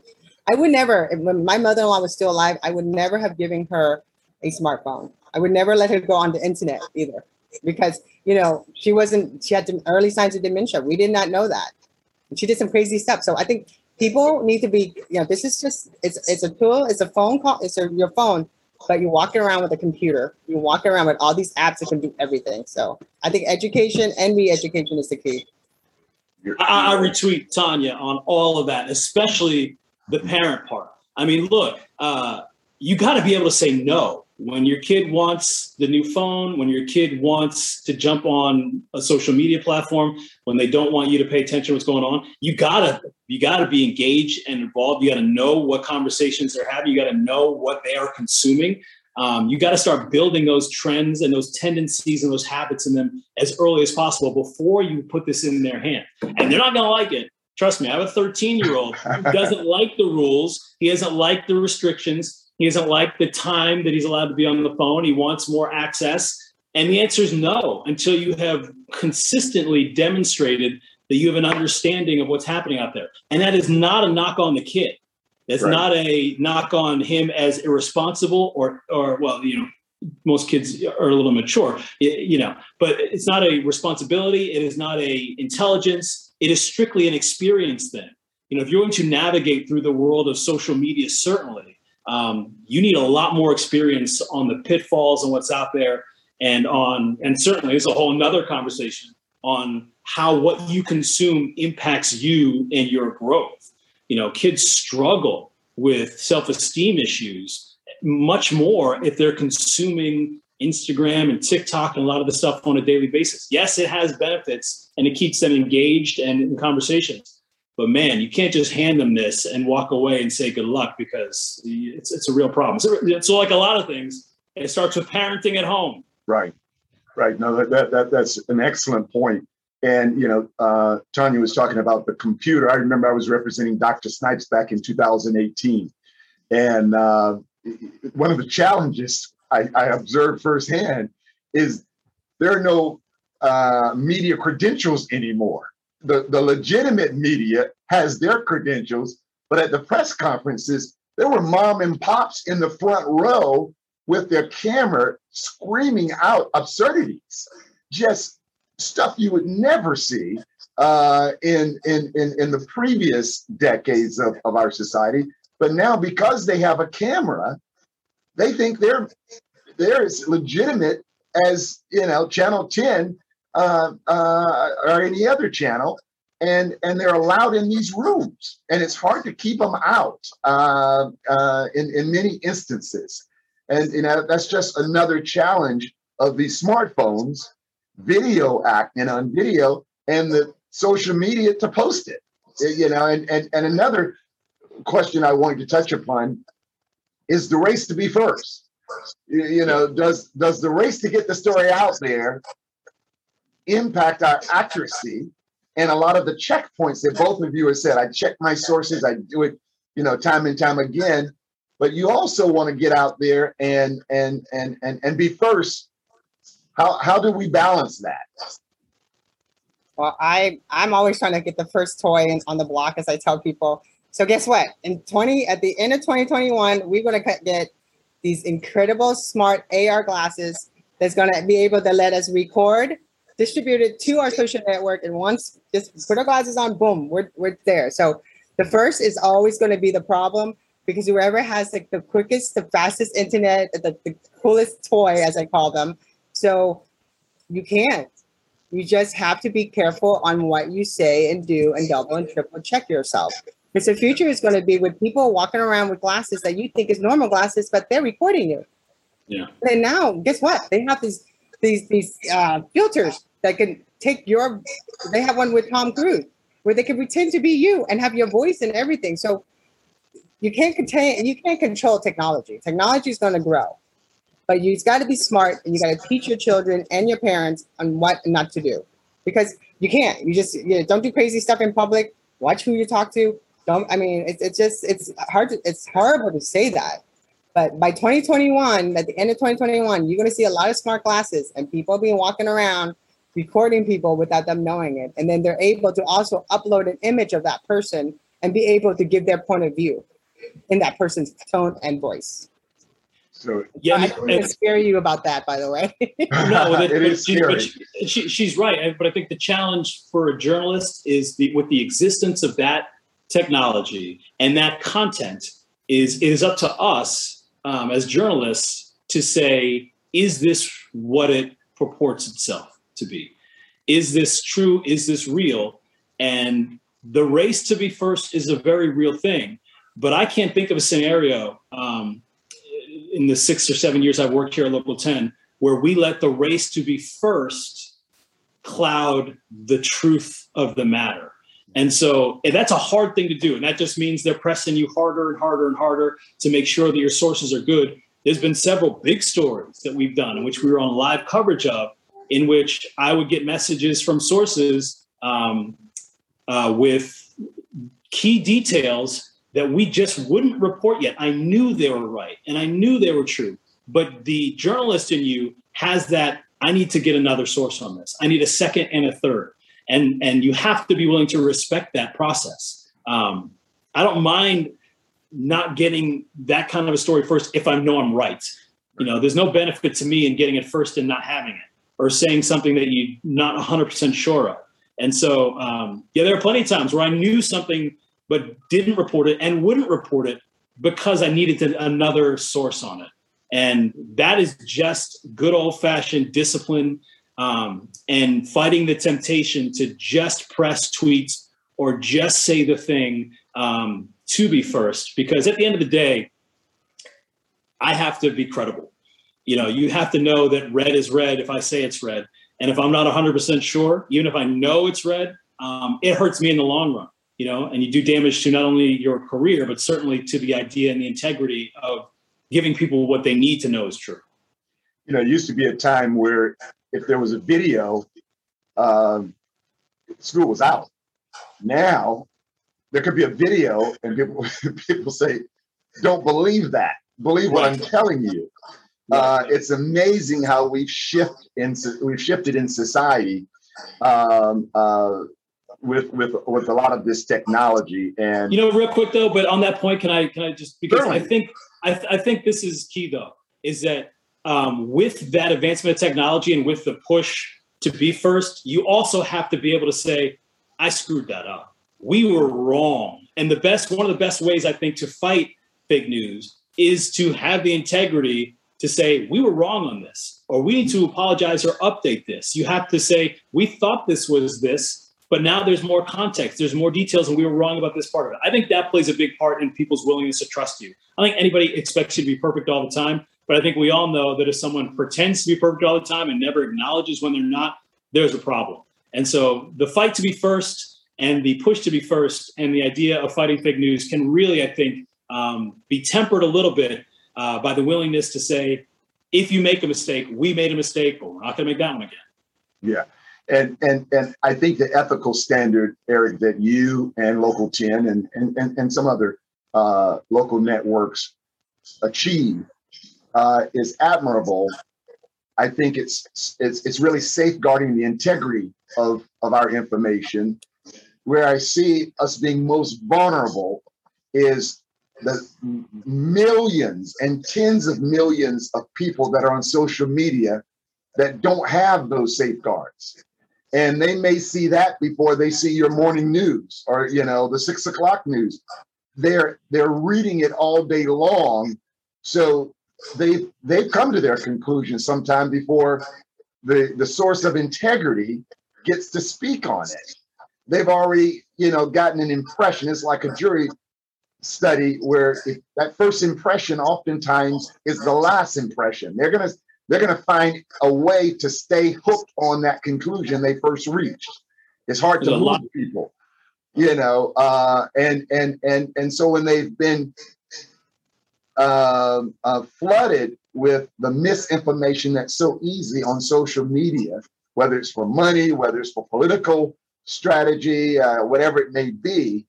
I would never, when my mother-in-law was still alive, I would never have given her a smartphone. I would never let her go on the internet either, because you know she wasn't. She had early signs of dementia. We did not know that she did some crazy stuff. So I think people need to be, you know, this is just it's it's a tool, it's a phone call, it's a, your phone, but you're walking around with a computer. You're walking around with all these apps that can do everything. So I think education and re-education is the key. I, I retweet Tanya on all of that, especially the parent part. I mean, look, uh, you got to be able to say no when your kid wants the new phone, when your kid wants to jump on a social media platform, when they don't want you to pay attention to what's going on, you gotta you gotta be engaged and involved. You gotta know what conversations they're having. You gotta know what they are consuming. Um, you got to start building those trends and those tendencies and those habits in them as early as possible before you put this in their hand. And they're not to like it. Trust me, I have a 13 year old who doesn't like the rules. He doesn't like the restrictions. He doesn't like the time that he's allowed to be on the phone. He wants more access. And the answer is no until you have consistently demonstrated that you have an understanding of what's happening out there. And that is not a knock on the kid. That's right. not a knock on him as irresponsible or, or well, you know, most kids are a little mature, you know, but it's not a responsibility. It is not a intelligence. It is strictly an experience thing. You know, if you're going to navigate through the world of social media, certainly um, you need a lot more experience on the pitfalls and what's out there and on and certainly it's a whole another conversation on how what you consume impacts you and your growth. You know kids struggle with self-esteem issues much more if they're consuming instagram and tiktok and a lot of the stuff on a daily basis. Yes it has benefits and it keeps them engaged and in conversations but man, you can't just hand them this and walk away and say good luck because it's, it's a real problem. So, so like a lot of things, it starts with parenting at home. Right, right. No, that, that, that that's an excellent point. And you know, uh, Tanya was talking about the computer. I remember I was representing Dr. Snipes back in 2018, and uh, one of the challenges I, I observed firsthand is there are no uh, media credentials anymore the, the legitimate media has their credentials, but at the press conferences, there were mom and pops in the front row with their camera screaming out absurdities, just stuff you would never see uh, in, in, in, in the previous decades of, of our society. But now, because they have a camera, they think they're they're as legitimate as you know Channel 10 uh, uh, or any other channel, and and they're allowed in these rooms, and it's hard to keep them out uh, uh, in in many instances, and you know that's just another challenge of these smartphones, video acting on video, and the social media to post it. You know, and and and another question I wanted to touch upon is the race to be first. You know, does does the race to get the story out there impact our accuracy and a lot of the checkpoints that both of you have said. I check my sources, I do it, you know, time and time again. But you also want to get out there and and and and and be first. How how do we balance that? Well, I I'm always trying to get the first toy on the block, as I tell people. So guess what? In 20 at the end of 2021, we're gonna get these incredible smart AR glasses that's gonna be able to let us record distribute it to our social network, and once just put our glasses on, boom, we're we're there. So the first is always going to be the problem because whoever has like the quickest, the fastest internet, the, the coolest toy, as I call them. So you can't. You just have to be careful on what you say and do and double and triple check yourself. Because the future is going to be with people walking around with glasses that you think is normal glasses, but they're recording you. Yeah. And now, guess what? They have these these these uh, filters that can take your they have one with Tom Cruise where they can pretend to be you and have your voice and everything. So you can't contain you can't control technology. Technology is going to grow. But you've got to be smart and you got to teach your children and your parents on what not to do. Because you can't. You just you know, don't do crazy stuff in public. Watch who you talk to. Don't I mean it's it's just it's hard to it's horrible to say that. But by 2021, at the end of 2021, you're going to see a lot of smart glasses and people being walking around recording people without them knowing it. And then they're able to also upload an image of that person and be able to give their point of view in that person's tone and voice. So yeah, I don't to scare you about that, by the way. no, it is she, scary. She, she, she's right. But I think the challenge for a journalist is the with the existence of that technology and that content is it is up to us um, as journalists to say is this what it purports itself to be is this true is this real and the race to be first is a very real thing but i can't think of a scenario um, in the six or seven years i've worked here at local 10 where we let the race to be first cloud the truth of the matter and so and that's a hard thing to do. And that just means they're pressing you harder and harder and harder to make sure that your sources are good. There's been several big stories that we've done in which we were on live coverage of, in which I would get messages from sources um, uh, with key details that we just wouldn't report yet. I knew they were right and I knew they were true. But the journalist in you has that I need to get another source on this. I need a second and a third and and you have to be willing to respect that process. Um, I don't mind not getting that kind of a story first if I know I'm right. You know, there's no benefit to me in getting it first and not having it, or saying something that you're not 100% sure of. And so, um, yeah, there are plenty of times where I knew something but didn't report it and wouldn't report it because I needed to, another source on it. And that is just good old fashioned discipline um, and fighting the temptation to just press tweets or just say the thing um, to be first. Because at the end of the day, I have to be credible. You know, you have to know that red is red if I say it's red. And if I'm not 100% sure, even if I know it's red, um, it hurts me in the long run, you know, and you do damage to not only your career, but certainly to the idea and the integrity of giving people what they need to know is true. You know, it used to be a time where if there was a video, um, school was out. Now there could be a video, and people people say, "Don't believe that. Believe what I'm telling you." Uh, it's amazing how we've shifted in we've shifted in society um, uh, with with with a lot of this technology. And you know, real quick though, but on that point, can I can I just because certainly. I think I, th- I think this is key though, is that um, with that advancement of technology and with the push to be first, you also have to be able to say, I screwed that up. We were wrong. And the best, one of the best ways I think to fight fake news is to have the integrity to say, we were wrong on this, or we need to apologize or update this. You have to say, we thought this was this, but now there's more context, there's more details, and we were wrong about this part of it. I think that plays a big part in people's willingness to trust you. I think anybody expects you to be perfect all the time. But I think we all know that if someone pretends to be perfect all the time and never acknowledges when they're not, there's a problem. And so the fight to be first and the push to be first and the idea of fighting fake news can really, I think, um, be tempered a little bit uh, by the willingness to say, if you make a mistake, we made a mistake, but we're not going to make that one again. Yeah. And, and and I think the ethical standard, Eric, that you and Local 10 and and, and, and some other uh, local networks achieve uh, is admirable. I think it's it's it's really safeguarding the integrity of of our information. Where I see us being most vulnerable is the mm-hmm. millions and tens of millions of people that are on social media that don't have those safeguards and they may see that before they see your morning news or you know the six o'clock news they're they're reading it all day long so they've they've come to their conclusion sometime before the the source of integrity gets to speak on it. They've already, you know, gotten an impression. It's like a jury study where that first impression oftentimes is the last impression. They're gonna they're gonna find a way to stay hooked on that conclusion they first reached. It's hard to move people, you know, uh, and and and and so when they've been uh, uh, flooded with the misinformation that's so easy on social media, whether it's for money, whether it's for political strategy, uh, whatever it may be.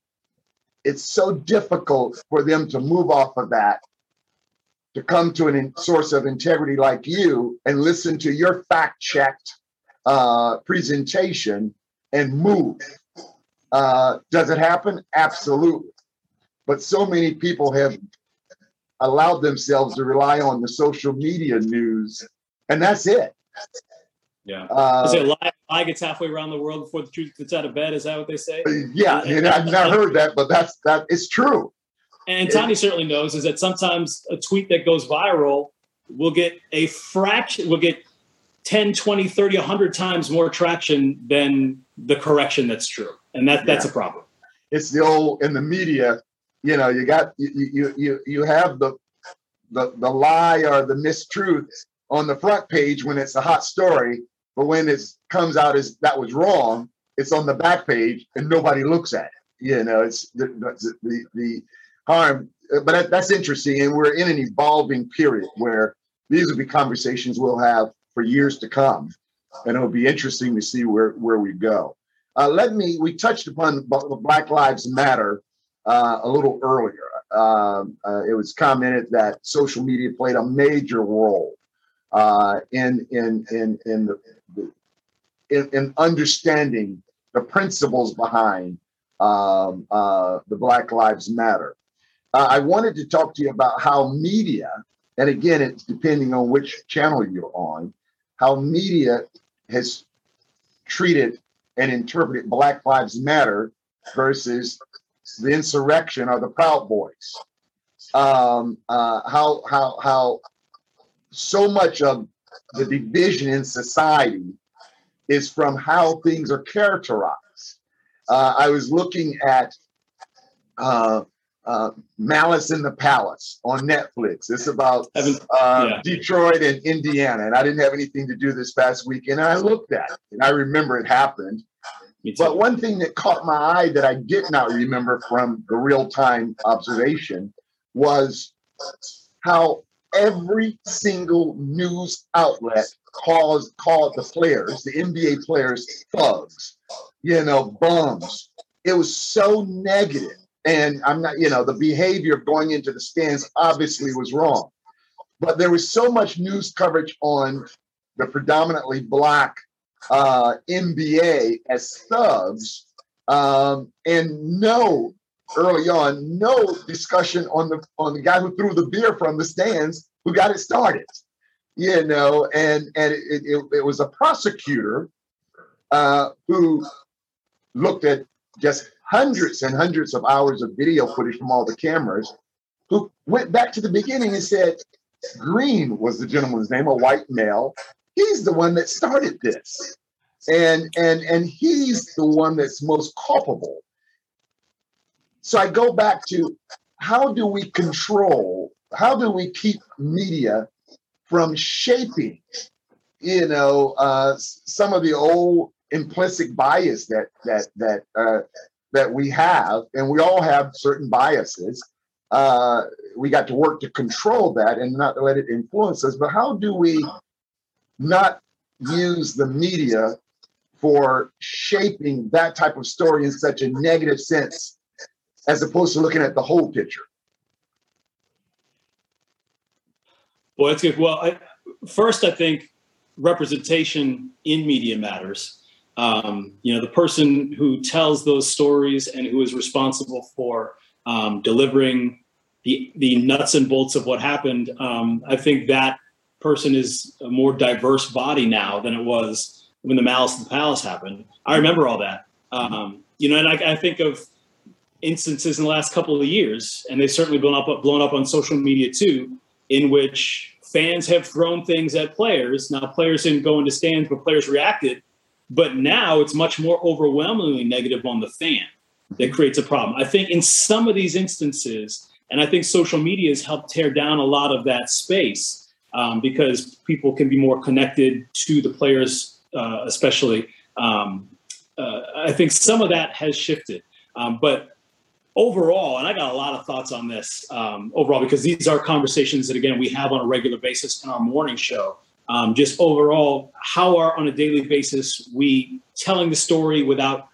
It's so difficult for them to move off of that to come to a in- source of integrity like you and listen to your fact checked uh, presentation and move. Uh, does it happen? Absolutely. But so many people have allowed themselves to rely on the social media news, and that's it. Yeah. Uh, say a lie, lie gets halfway around the world before the truth gets out of bed. Is that what they say? Yeah, and I've never heard that, but that's that. It's true. And Tony certainly knows is that sometimes a tweet that goes viral will get a fraction, will get 10, 20, 30, 100 times more traction than the correction that's true. And that that's yeah. a problem. It's the old in the media, you know, you got you you you you have the the the lie or the mistruth on the front page when it's a hot story, but when it comes out as that was wrong, it's on the back page and nobody looks at it. You know, it's the the the, harm. But that, that's interesting, and we're in an evolving period where these will be conversations we'll have for years to come, and it'll be interesting to see where where we go. Uh, let me. We touched upon Black Lives Matter uh, a little earlier. Um, uh, it was commented that social media played a major role uh, in in in in the in, in, understanding the principles behind um, uh, the Black Lives Matter. Uh, I wanted to talk to you about how media, and again, it's depending on which channel you're on, how media has treated and interpreted Black Lives Matter versus the insurrection or the Proud Boys. Um, uh, how how how so much of the division in society is from how things are characterized. Uh, I was looking at uh, uh, Malice in the Palace on Netflix. It's about uh, yeah. Detroit and Indiana, and I didn't have anything to do this past weekend. And I looked at it, and I remember it happened. But one thing that caught my eye that I did not remember from the real time observation was how every single news outlet calls called the players, the NBA players, thugs, you know, bums. It was so negative. And I'm not, you know, the behavior of going into the stands obviously was wrong. But there was so much news coverage on the predominantly black uh, NBA as thugs, um, and no early on, no discussion on the on the guy who threw the beer from the stands who got it started. You know, and and it, it, it was a prosecutor uh, who looked at just hundreds and hundreds of hours of video footage from all the cameras, who went back to the beginning and said, Green was the gentleman's name, a white male. He's the one that started this. And and and he's the one that's most culpable so I go back to how do we control, how do we keep media from shaping, you know, uh, some of the old implicit bias that that that uh, that we have, and we all have certain biases. Uh, we got to work to control that and not let it influence us. But how do we not use the media for shaping that type of story in such a negative sense as opposed to looking at the whole picture? Well, that's good. Well, I, first, I think representation in media matters. Um, you know, the person who tells those stories and who is responsible for um, delivering the the nuts and bolts of what happened. Um, I think that person is a more diverse body now than it was when the Malice in the Palace happened. I remember all that. Um, you know, and I, I think of instances in the last couple of years, and they've certainly blown up blown up on social media too, in which fans have thrown things at players. Now players didn't go into stands, but players reacted. But now it's much more overwhelmingly negative on the fan that creates a problem. I think in some of these instances, and I think social media has helped tear down a lot of that space um, because people can be more connected to the players, uh, especially. Um, uh, I think some of that has shifted. Um, but overall, and I got a lot of thoughts on this um, overall because these are conversations that again we have on a regular basis in our morning show. Um, just overall, how are on a daily basis we telling the story without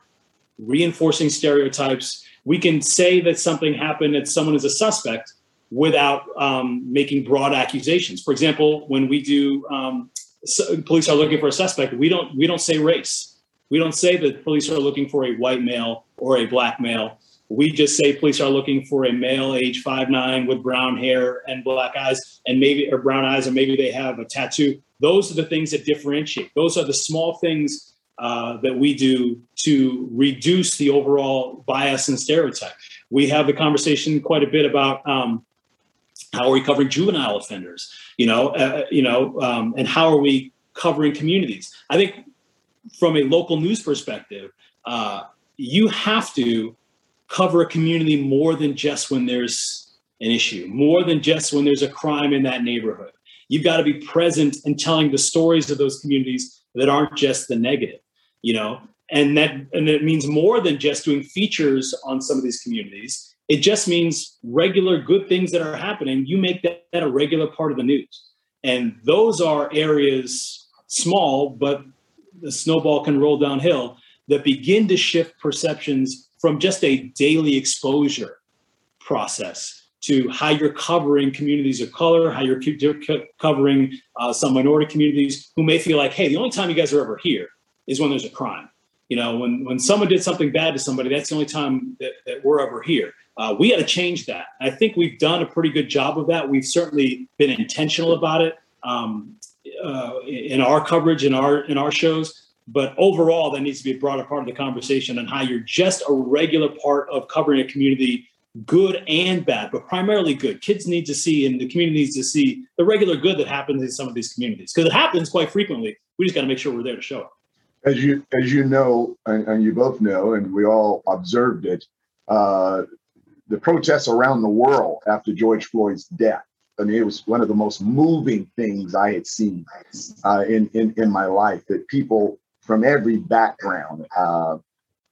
reinforcing stereotypes? We can say that something happened, that someone is a suspect, without um, making broad accusations. For example, when we do um, so police are looking for a suspect, we don't we don't say race. We don't say that police are looking for a white male or a black male we just say police are looking for a male age five nine with brown hair and black eyes and maybe or brown eyes and maybe they have a tattoo those are the things that differentiate. Those are the small things uh, that we do to reduce the overall bias and stereotype. We have the conversation quite a bit about um, how are we covering juvenile offenders, you know, uh, you know, um, and how are we covering communities? I think from a local news perspective, uh, you have to cover a community more than just when there's an issue, more than just when there's a crime in that neighborhood. You've got to be present and telling the stories of those communities that aren't just the negative, you know, and that and it means more than just doing features on some of these communities. It just means regular good things that are happening. You make that, that a regular part of the news, and those are areas small, but the snowball can roll downhill that begin to shift perceptions from just a daily exposure process to how you're covering communities of color, how you're covering uh, some minority communities who may feel like, hey, the only time you guys are ever here is when there's a crime. You know, when, when someone did something bad to somebody, that's the only time that, that we're ever here. Uh, we got to change that. I think we've done a pretty good job of that. We've certainly been intentional about it um, uh, in our coverage in our in our shows. But overall, that needs to be a broader part of the conversation on how you're just a regular part of covering a community, good and bad, but primarily good. Kids need to see, and the community needs to see the regular good that happens in some of these communities because it happens quite frequently. We just got to make sure we're there to show it. As you as you know, and, and you both know, and we all observed it, uh, the protests around the world after George Floyd's death. I mean, it was one of the most moving things I had seen uh, in, in in my life. That people from every background uh,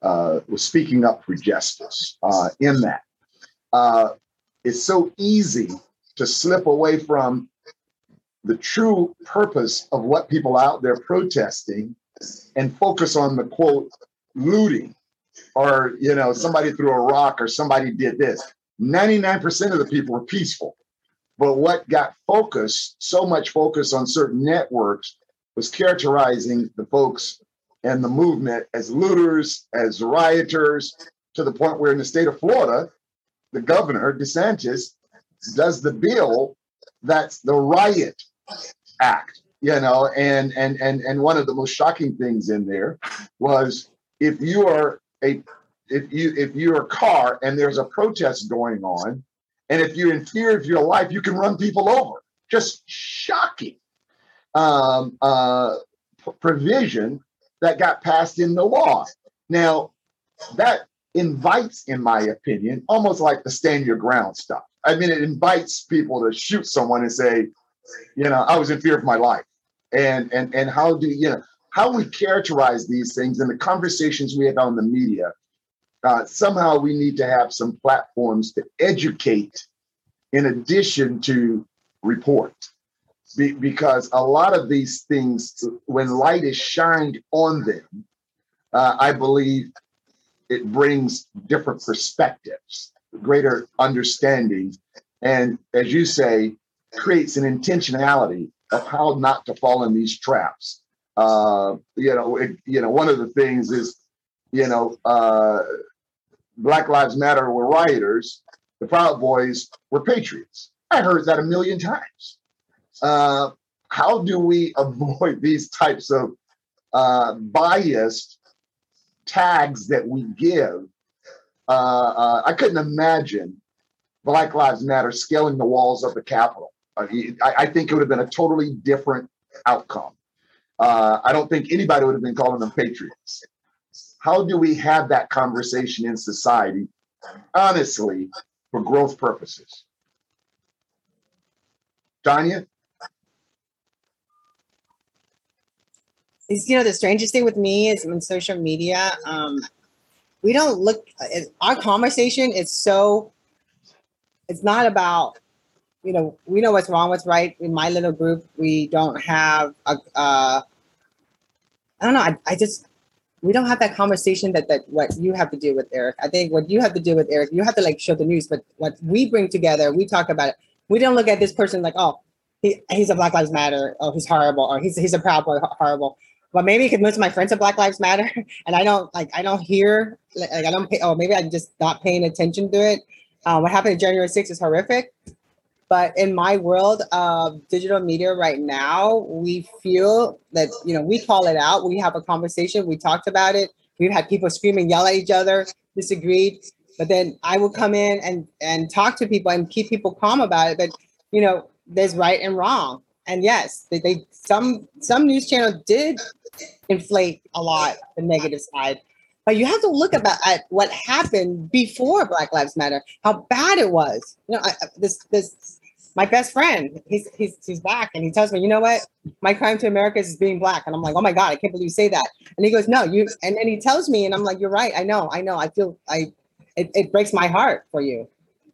uh, was speaking up for justice uh, in that. Uh, it's so easy to slip away from the true purpose of what people out there protesting and focus on the quote looting. Or you know somebody threw a rock or somebody did this. 99% of the people were peaceful. But what got focused so much focus on certain networks was characterizing the folks and the movement as looters, as rioters, to the point where in the state of Florida, the governor, DeSantis, does the bill that's the riot act you know and and and and one of the most shocking things in there was if you are a if you if you're a car and there's a protest going on and if you're in fear of your life you can run people over. Just shocking um, uh, provision that got passed in the law. Now, that invites, in my opinion, almost like the stand your ground stuff. I mean, it invites people to shoot someone and say, you know, I was in fear of my life. And and and how do you know how we characterize these things and the conversations we have on the media? Uh, somehow we need to have some platforms to educate in addition to report be, because a lot of these things, when light is shined on them, uh, I believe it brings different perspectives, greater understanding, and as you say, creates an intentionality of how not to fall in these traps. Uh, you know, it, you know, one of the things is, you know, uh, Black Lives Matter were rioters, the Proud Boys were patriots. I heard that a million times uh, how do we avoid these types of uh, biased tags that we give? Uh, uh, I couldn't imagine Black Lives Matter scaling the walls of the Capitol. Uh, I, I think it would have been a totally different outcome. Uh, I don't think anybody would have been calling them patriots. How do we have that conversation in society, honestly, for growth purposes? Tanya? You know the strangest thing with me is on social media um we don't look our conversation is so it's not about you know we know what's wrong what's right. In my little group we don't have a uh i don't know I, I just we don't have that conversation that that what you have to do with eric. I think what you have to do with eric you have to like show the news but what we bring together we talk about it. We don't look at this person like oh he, he's a black lives matter oh he's horrible or he's he's a proud boy horrible but maybe of my friends are Black Lives Matter, and I don't like I don't hear like I don't pay. Oh, maybe I'm just not paying attention to it. Um, what happened January 6th is horrific, But in my world of digital media right now, we feel that, you know, we call it out. We have a conversation. We talked about it. We've had people scream and yell at each other, disagreed. But then I will come in and, and talk to people and keep people calm about it. But, you know, there's right and wrong. And yes, they, they some some news channel did inflate a lot the negative side. But you have to look about at what happened before Black Lives Matter, how bad it was. You know, I, this this my best friend, he's he's he's black, and he tells me, you know what, my crime to America is being black, and I'm like, oh my god, I can't believe you say that. And he goes, no, you, and then he tells me, and I'm like, you're right, I know, I know, I feel, I, it, it breaks my heart for you.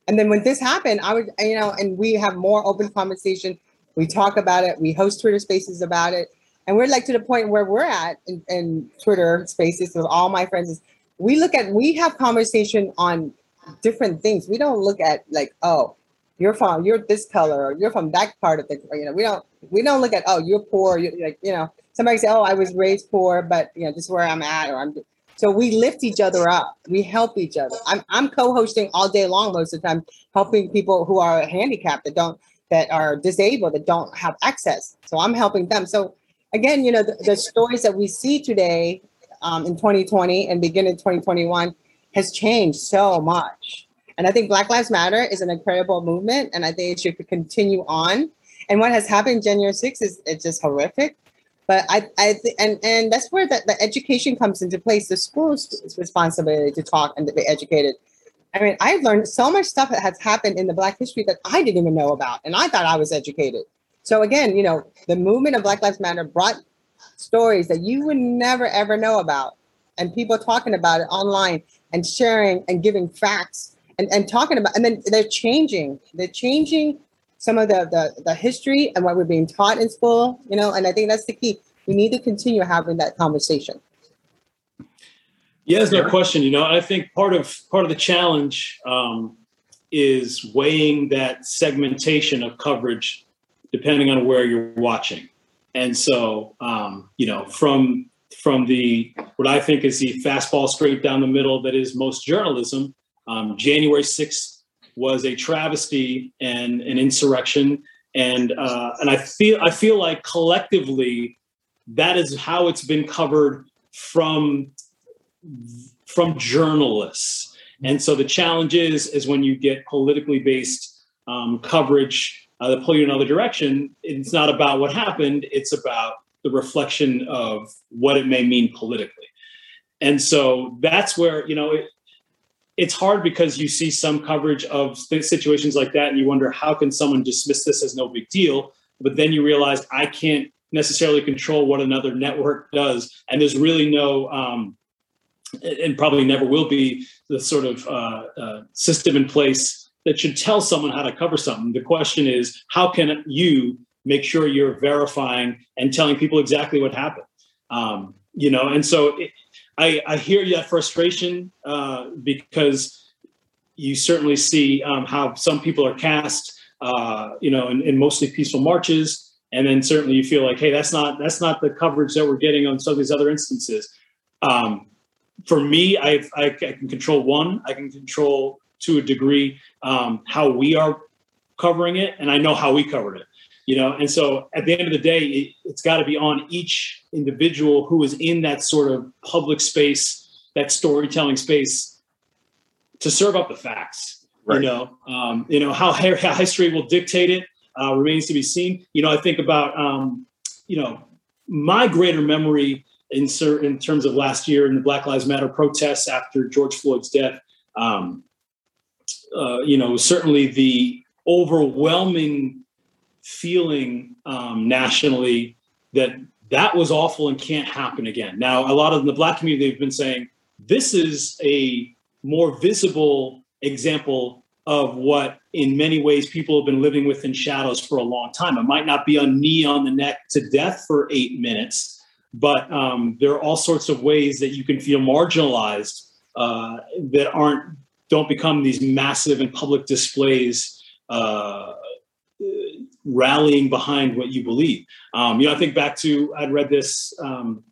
And then when this happened, I would, you know, and we have more open conversation. We talk about it. We host Twitter Spaces about it, and we're like to the point where we're at in, in Twitter Spaces with all my friends. Is we look at, we have conversation on different things. We don't look at like, oh you're from you're this color or you're from that part of the you know we don't we don't look at oh you're poor you like you know somebody say oh I was raised poor but you know this is where I'm at or I'm so we lift each other up we help each other I'm I'm co-hosting all day long most of the time helping people who are handicapped that don't that are disabled that don't have access so I'm helping them so again you know the, the stories that we see today um, in 2020 and beginning 2021 has changed so much and I think Black Lives Matter is an incredible movement, and I think it should continue on. And what has happened January 6th is it's just horrific. But I, I th- and and that's where the, the education comes into place. The school's responsibility to talk and to be educated. I mean, I've learned so much stuff that has happened in the Black history that I didn't even know about, and I thought I was educated. So again, you know, the movement of Black Lives Matter brought stories that you would never ever know about, and people talking about it online and sharing and giving facts and, and talking about and then they're changing. They're changing some of the, the the history and what we're being taught in school you know and i think that's the key. We need to continue having that conversation yeah there's no question you know i think part of part of the challenge um, is weighing that segmentation of coverage depending on where you're watching and so um, you know from from the what i think is the fastball straight down the middle that is most journalism um, January 6th was a travesty and an insurrection. And uh, and I feel I feel like collectively that is how it's been covered from from journalists. And so the challenge is is when you get politically based um, coverage uh, that pull you in another direction. It's not about what happened; it's about the reflection of what it may mean politically. And so that's where you know it, it's hard because you see some coverage of situations like that and you wonder how can someone dismiss this as no big deal but then you realize i can't necessarily control what another network does and there's really no um, and probably never will be the sort of uh, uh, system in place that should tell someone how to cover something. The question is how can you make sure you're verifying and telling people exactly what happened? Um, you know and so it, I, I hear that frustration uh, because you certainly see um, how some people are cast, uh, you know, in, in, mostly peaceful marches, and then certainly you feel like, hey, that's not that's not the coverage that we're getting on some of these other instances. Um, for me, I've, I, I can control one. I can control to a degree um, how we are covering it, and I know how we covered it you know and so at the end of the day it, has got to be on each individual who is in that sort of public space that storytelling space to serve up the facts right. you know um, you know how, how, history will dictate it uh, remains to be seen you know i think about um, you know my greater memory in, terms of last year in the black lives matter protests after george floyd's death um, uh, you know certainly the overwhelming feeling um, nationally that that was awful and can't happen again. Now, a lot of the black community have been saying this is a more visible example of what, in many ways, people have been living with in shadows for a long time. It might not be a knee on the neck to death for eight minutes, but um, there are all sorts of ways that you can feel marginalized uh, that aren't don't become these massive and public displays uh, rallying behind what you believe. Um, you know, I think back to I'd read this um,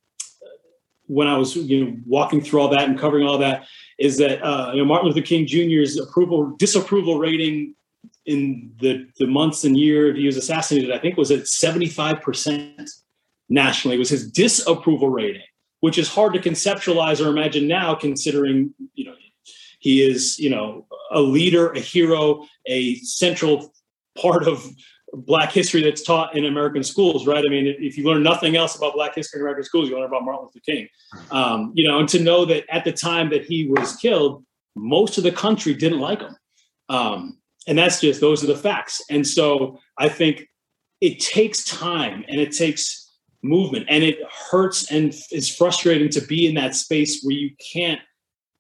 when I was you know walking through all that and covering all that. Is that uh, you know Martin Luther King Jr.'s approval disapproval rating in the, the months and year he was assassinated, I think was at 75% nationally was his disapproval rating, which is hard to conceptualize or imagine now considering, you know, he is, you know, a leader, a hero, a central part of Black history that's taught in American schools, right? I mean, if you learn nothing else about Black history in American schools, you learn about Martin Luther King. Um, you know, and to know that at the time that he was killed, most of the country didn't like him. Um, and that's just those are the facts. And so I think it takes time and it takes movement, and it hurts and is frustrating to be in that space where you can't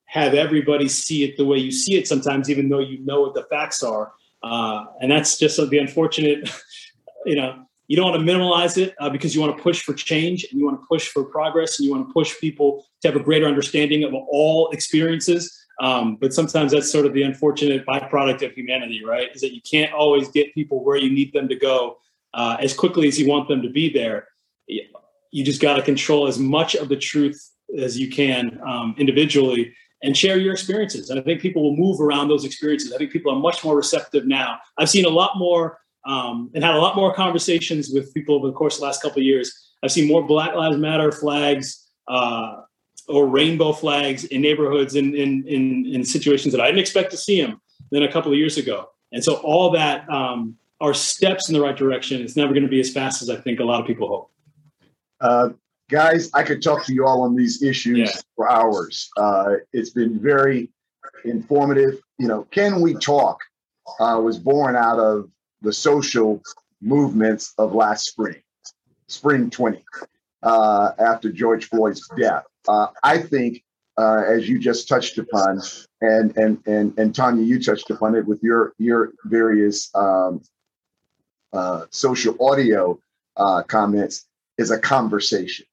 have everybody see it the way you see it sometimes, even though you know what the facts are. Uh, and that's just the unfortunate, you know, you don't want to minimize it uh, because you want to push for change and you want to push for progress and you want to push people to have a greater understanding of all experiences. Um, but sometimes that's sort of the unfortunate byproduct of humanity, right? Is that you can't always get people where you need them to go uh, as quickly as you want them to be there. You just got to control as much of the truth as you can um, individually and share your experiences. And I think people will move around those experiences. I think people are much more receptive now. I've seen a lot more um, and had a lot more conversations with people over the course of the last couple of years. I've seen more Black Lives Matter flags uh, or rainbow flags in neighborhoods in, in, in, in, situations that I didn't expect to see them than a couple of years ago. And so all that um, are steps in the right direction. It's never going to be as fast as I think a lot of people hope. Uh, guys, I could talk to you all on these issues yeah. for hours. Uh, it's been very informative. You know, Can We Talk uh, was born out of the social movements of last spring, spring 20, uh, after George Floyd's death. Uh, I think, uh, as you just touched upon, and and and and Tanya, you touched upon it with your your various um, uh, social audio comments, is a conversation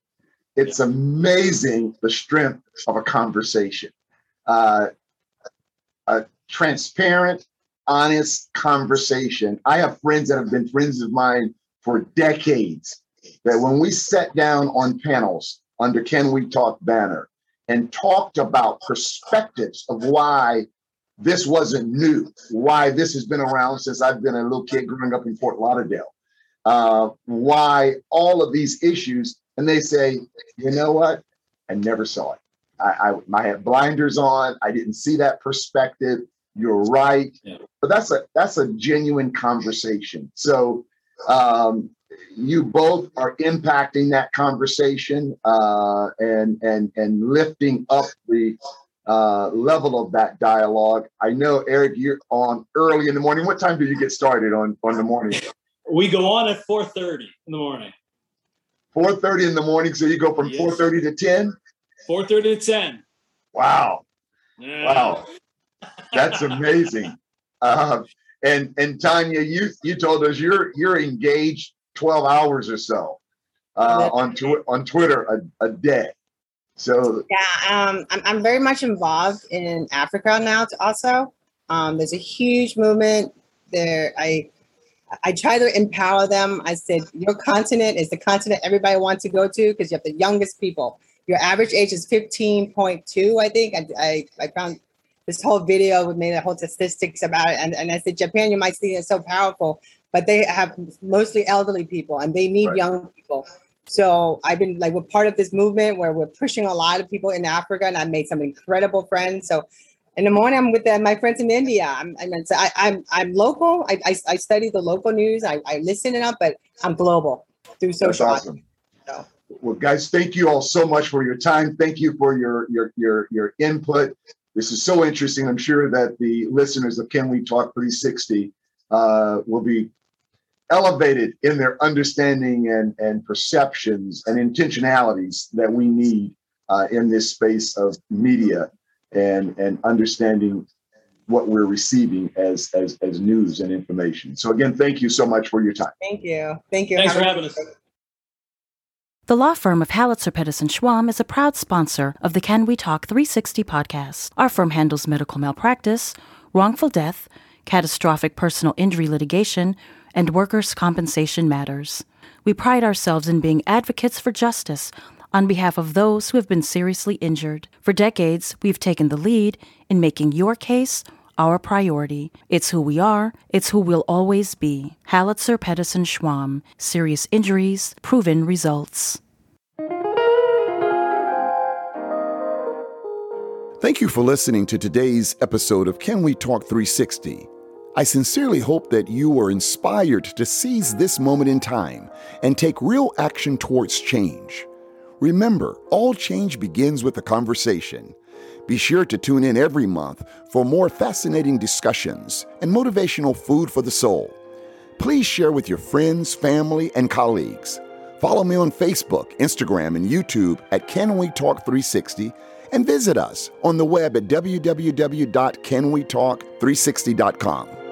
it's amazing the strength of a conversation. Uh, a transparent, honest conversation. I have friends that have been friends of mine for decades that when we sat down on panels under Can We Talk banner and talked about perspectives of why this wasn't new, why this has been around since I've been a little kid growing up in Fort Lauderdale, uh, why all of these issues and they say, you know what? I never saw it. I, I, I had blinders on. I didn't see that perspective. You're right. Yeah. But that's a that's a genuine conversation. So um, you both are impacting that conversation uh, and and and lifting up the uh, level of that dialogue. I know Eric, you're on early in the morning. What time do you get started on on the morning? We go on at four thirty in the morning. 4.30 in the morning. So you go from yes. 4.30 to 10? 4.30 to 10. Wow. Yeah. Wow. That's amazing. Uh, and and Tanya, you you told us you're you're engaged 12 hours or so uh, on tw- on Twitter a, a day. So yeah, um, I'm I'm very much involved in Africa now. Also, um, there's a huge movement there. I I try to empower them. I said, your continent is the continent everybody wants to go to because you have the youngest people. Your average age is 15.2, I think. I, I, I found this whole video with made a whole statistics about it. And, and I said, Japan, you might see it so powerful, but they have mostly elderly people and they need right. young people. So I've been like, we're part of this movement where we're pushing a lot of people in Africa and I made some incredible friends. So in the morning I'm with uh, my friends in India. I'm I, I'm, I'm local. I, I, I study the local news. I, I listen it up, but I'm global through social. That's awesome. So. Well, guys, thank you all so much for your time. Thank you for your your your your input. This is so interesting. I'm sure that the listeners of Can We Talk 360 uh, will be elevated in their understanding and, and perceptions and intentionalities that we need uh, in this space of media and and understanding what we're receiving as as as news and information. So again, thank you so much for your time. Thank you. Thank you. Thanks Have for having us. The law firm of Halczer Pettis and Schwamm is a proud sponsor of the Can We Talk 360 podcast. Our firm handles medical malpractice, wrongful death, catastrophic personal injury litigation, and workers' compensation matters. We pride ourselves in being advocates for justice on behalf of those who have been seriously injured. For decades, we've taken the lead in making your case our priority. It's who we are, it's who we'll always be. Halczer Pettis and Schwamm. Serious injuries, proven results. Thank you for listening to today's episode of Can We Talk 360. I sincerely hope that you are inspired to seize this moment in time and take real action towards change. Remember, all change begins with a conversation. Be sure to tune in every month for more fascinating discussions and motivational food for the soul. Please share with your friends, family, and colleagues. Follow me on Facebook, Instagram, and YouTube at Can We Talk 360 and visit us on the web at www.canwetalk360.com.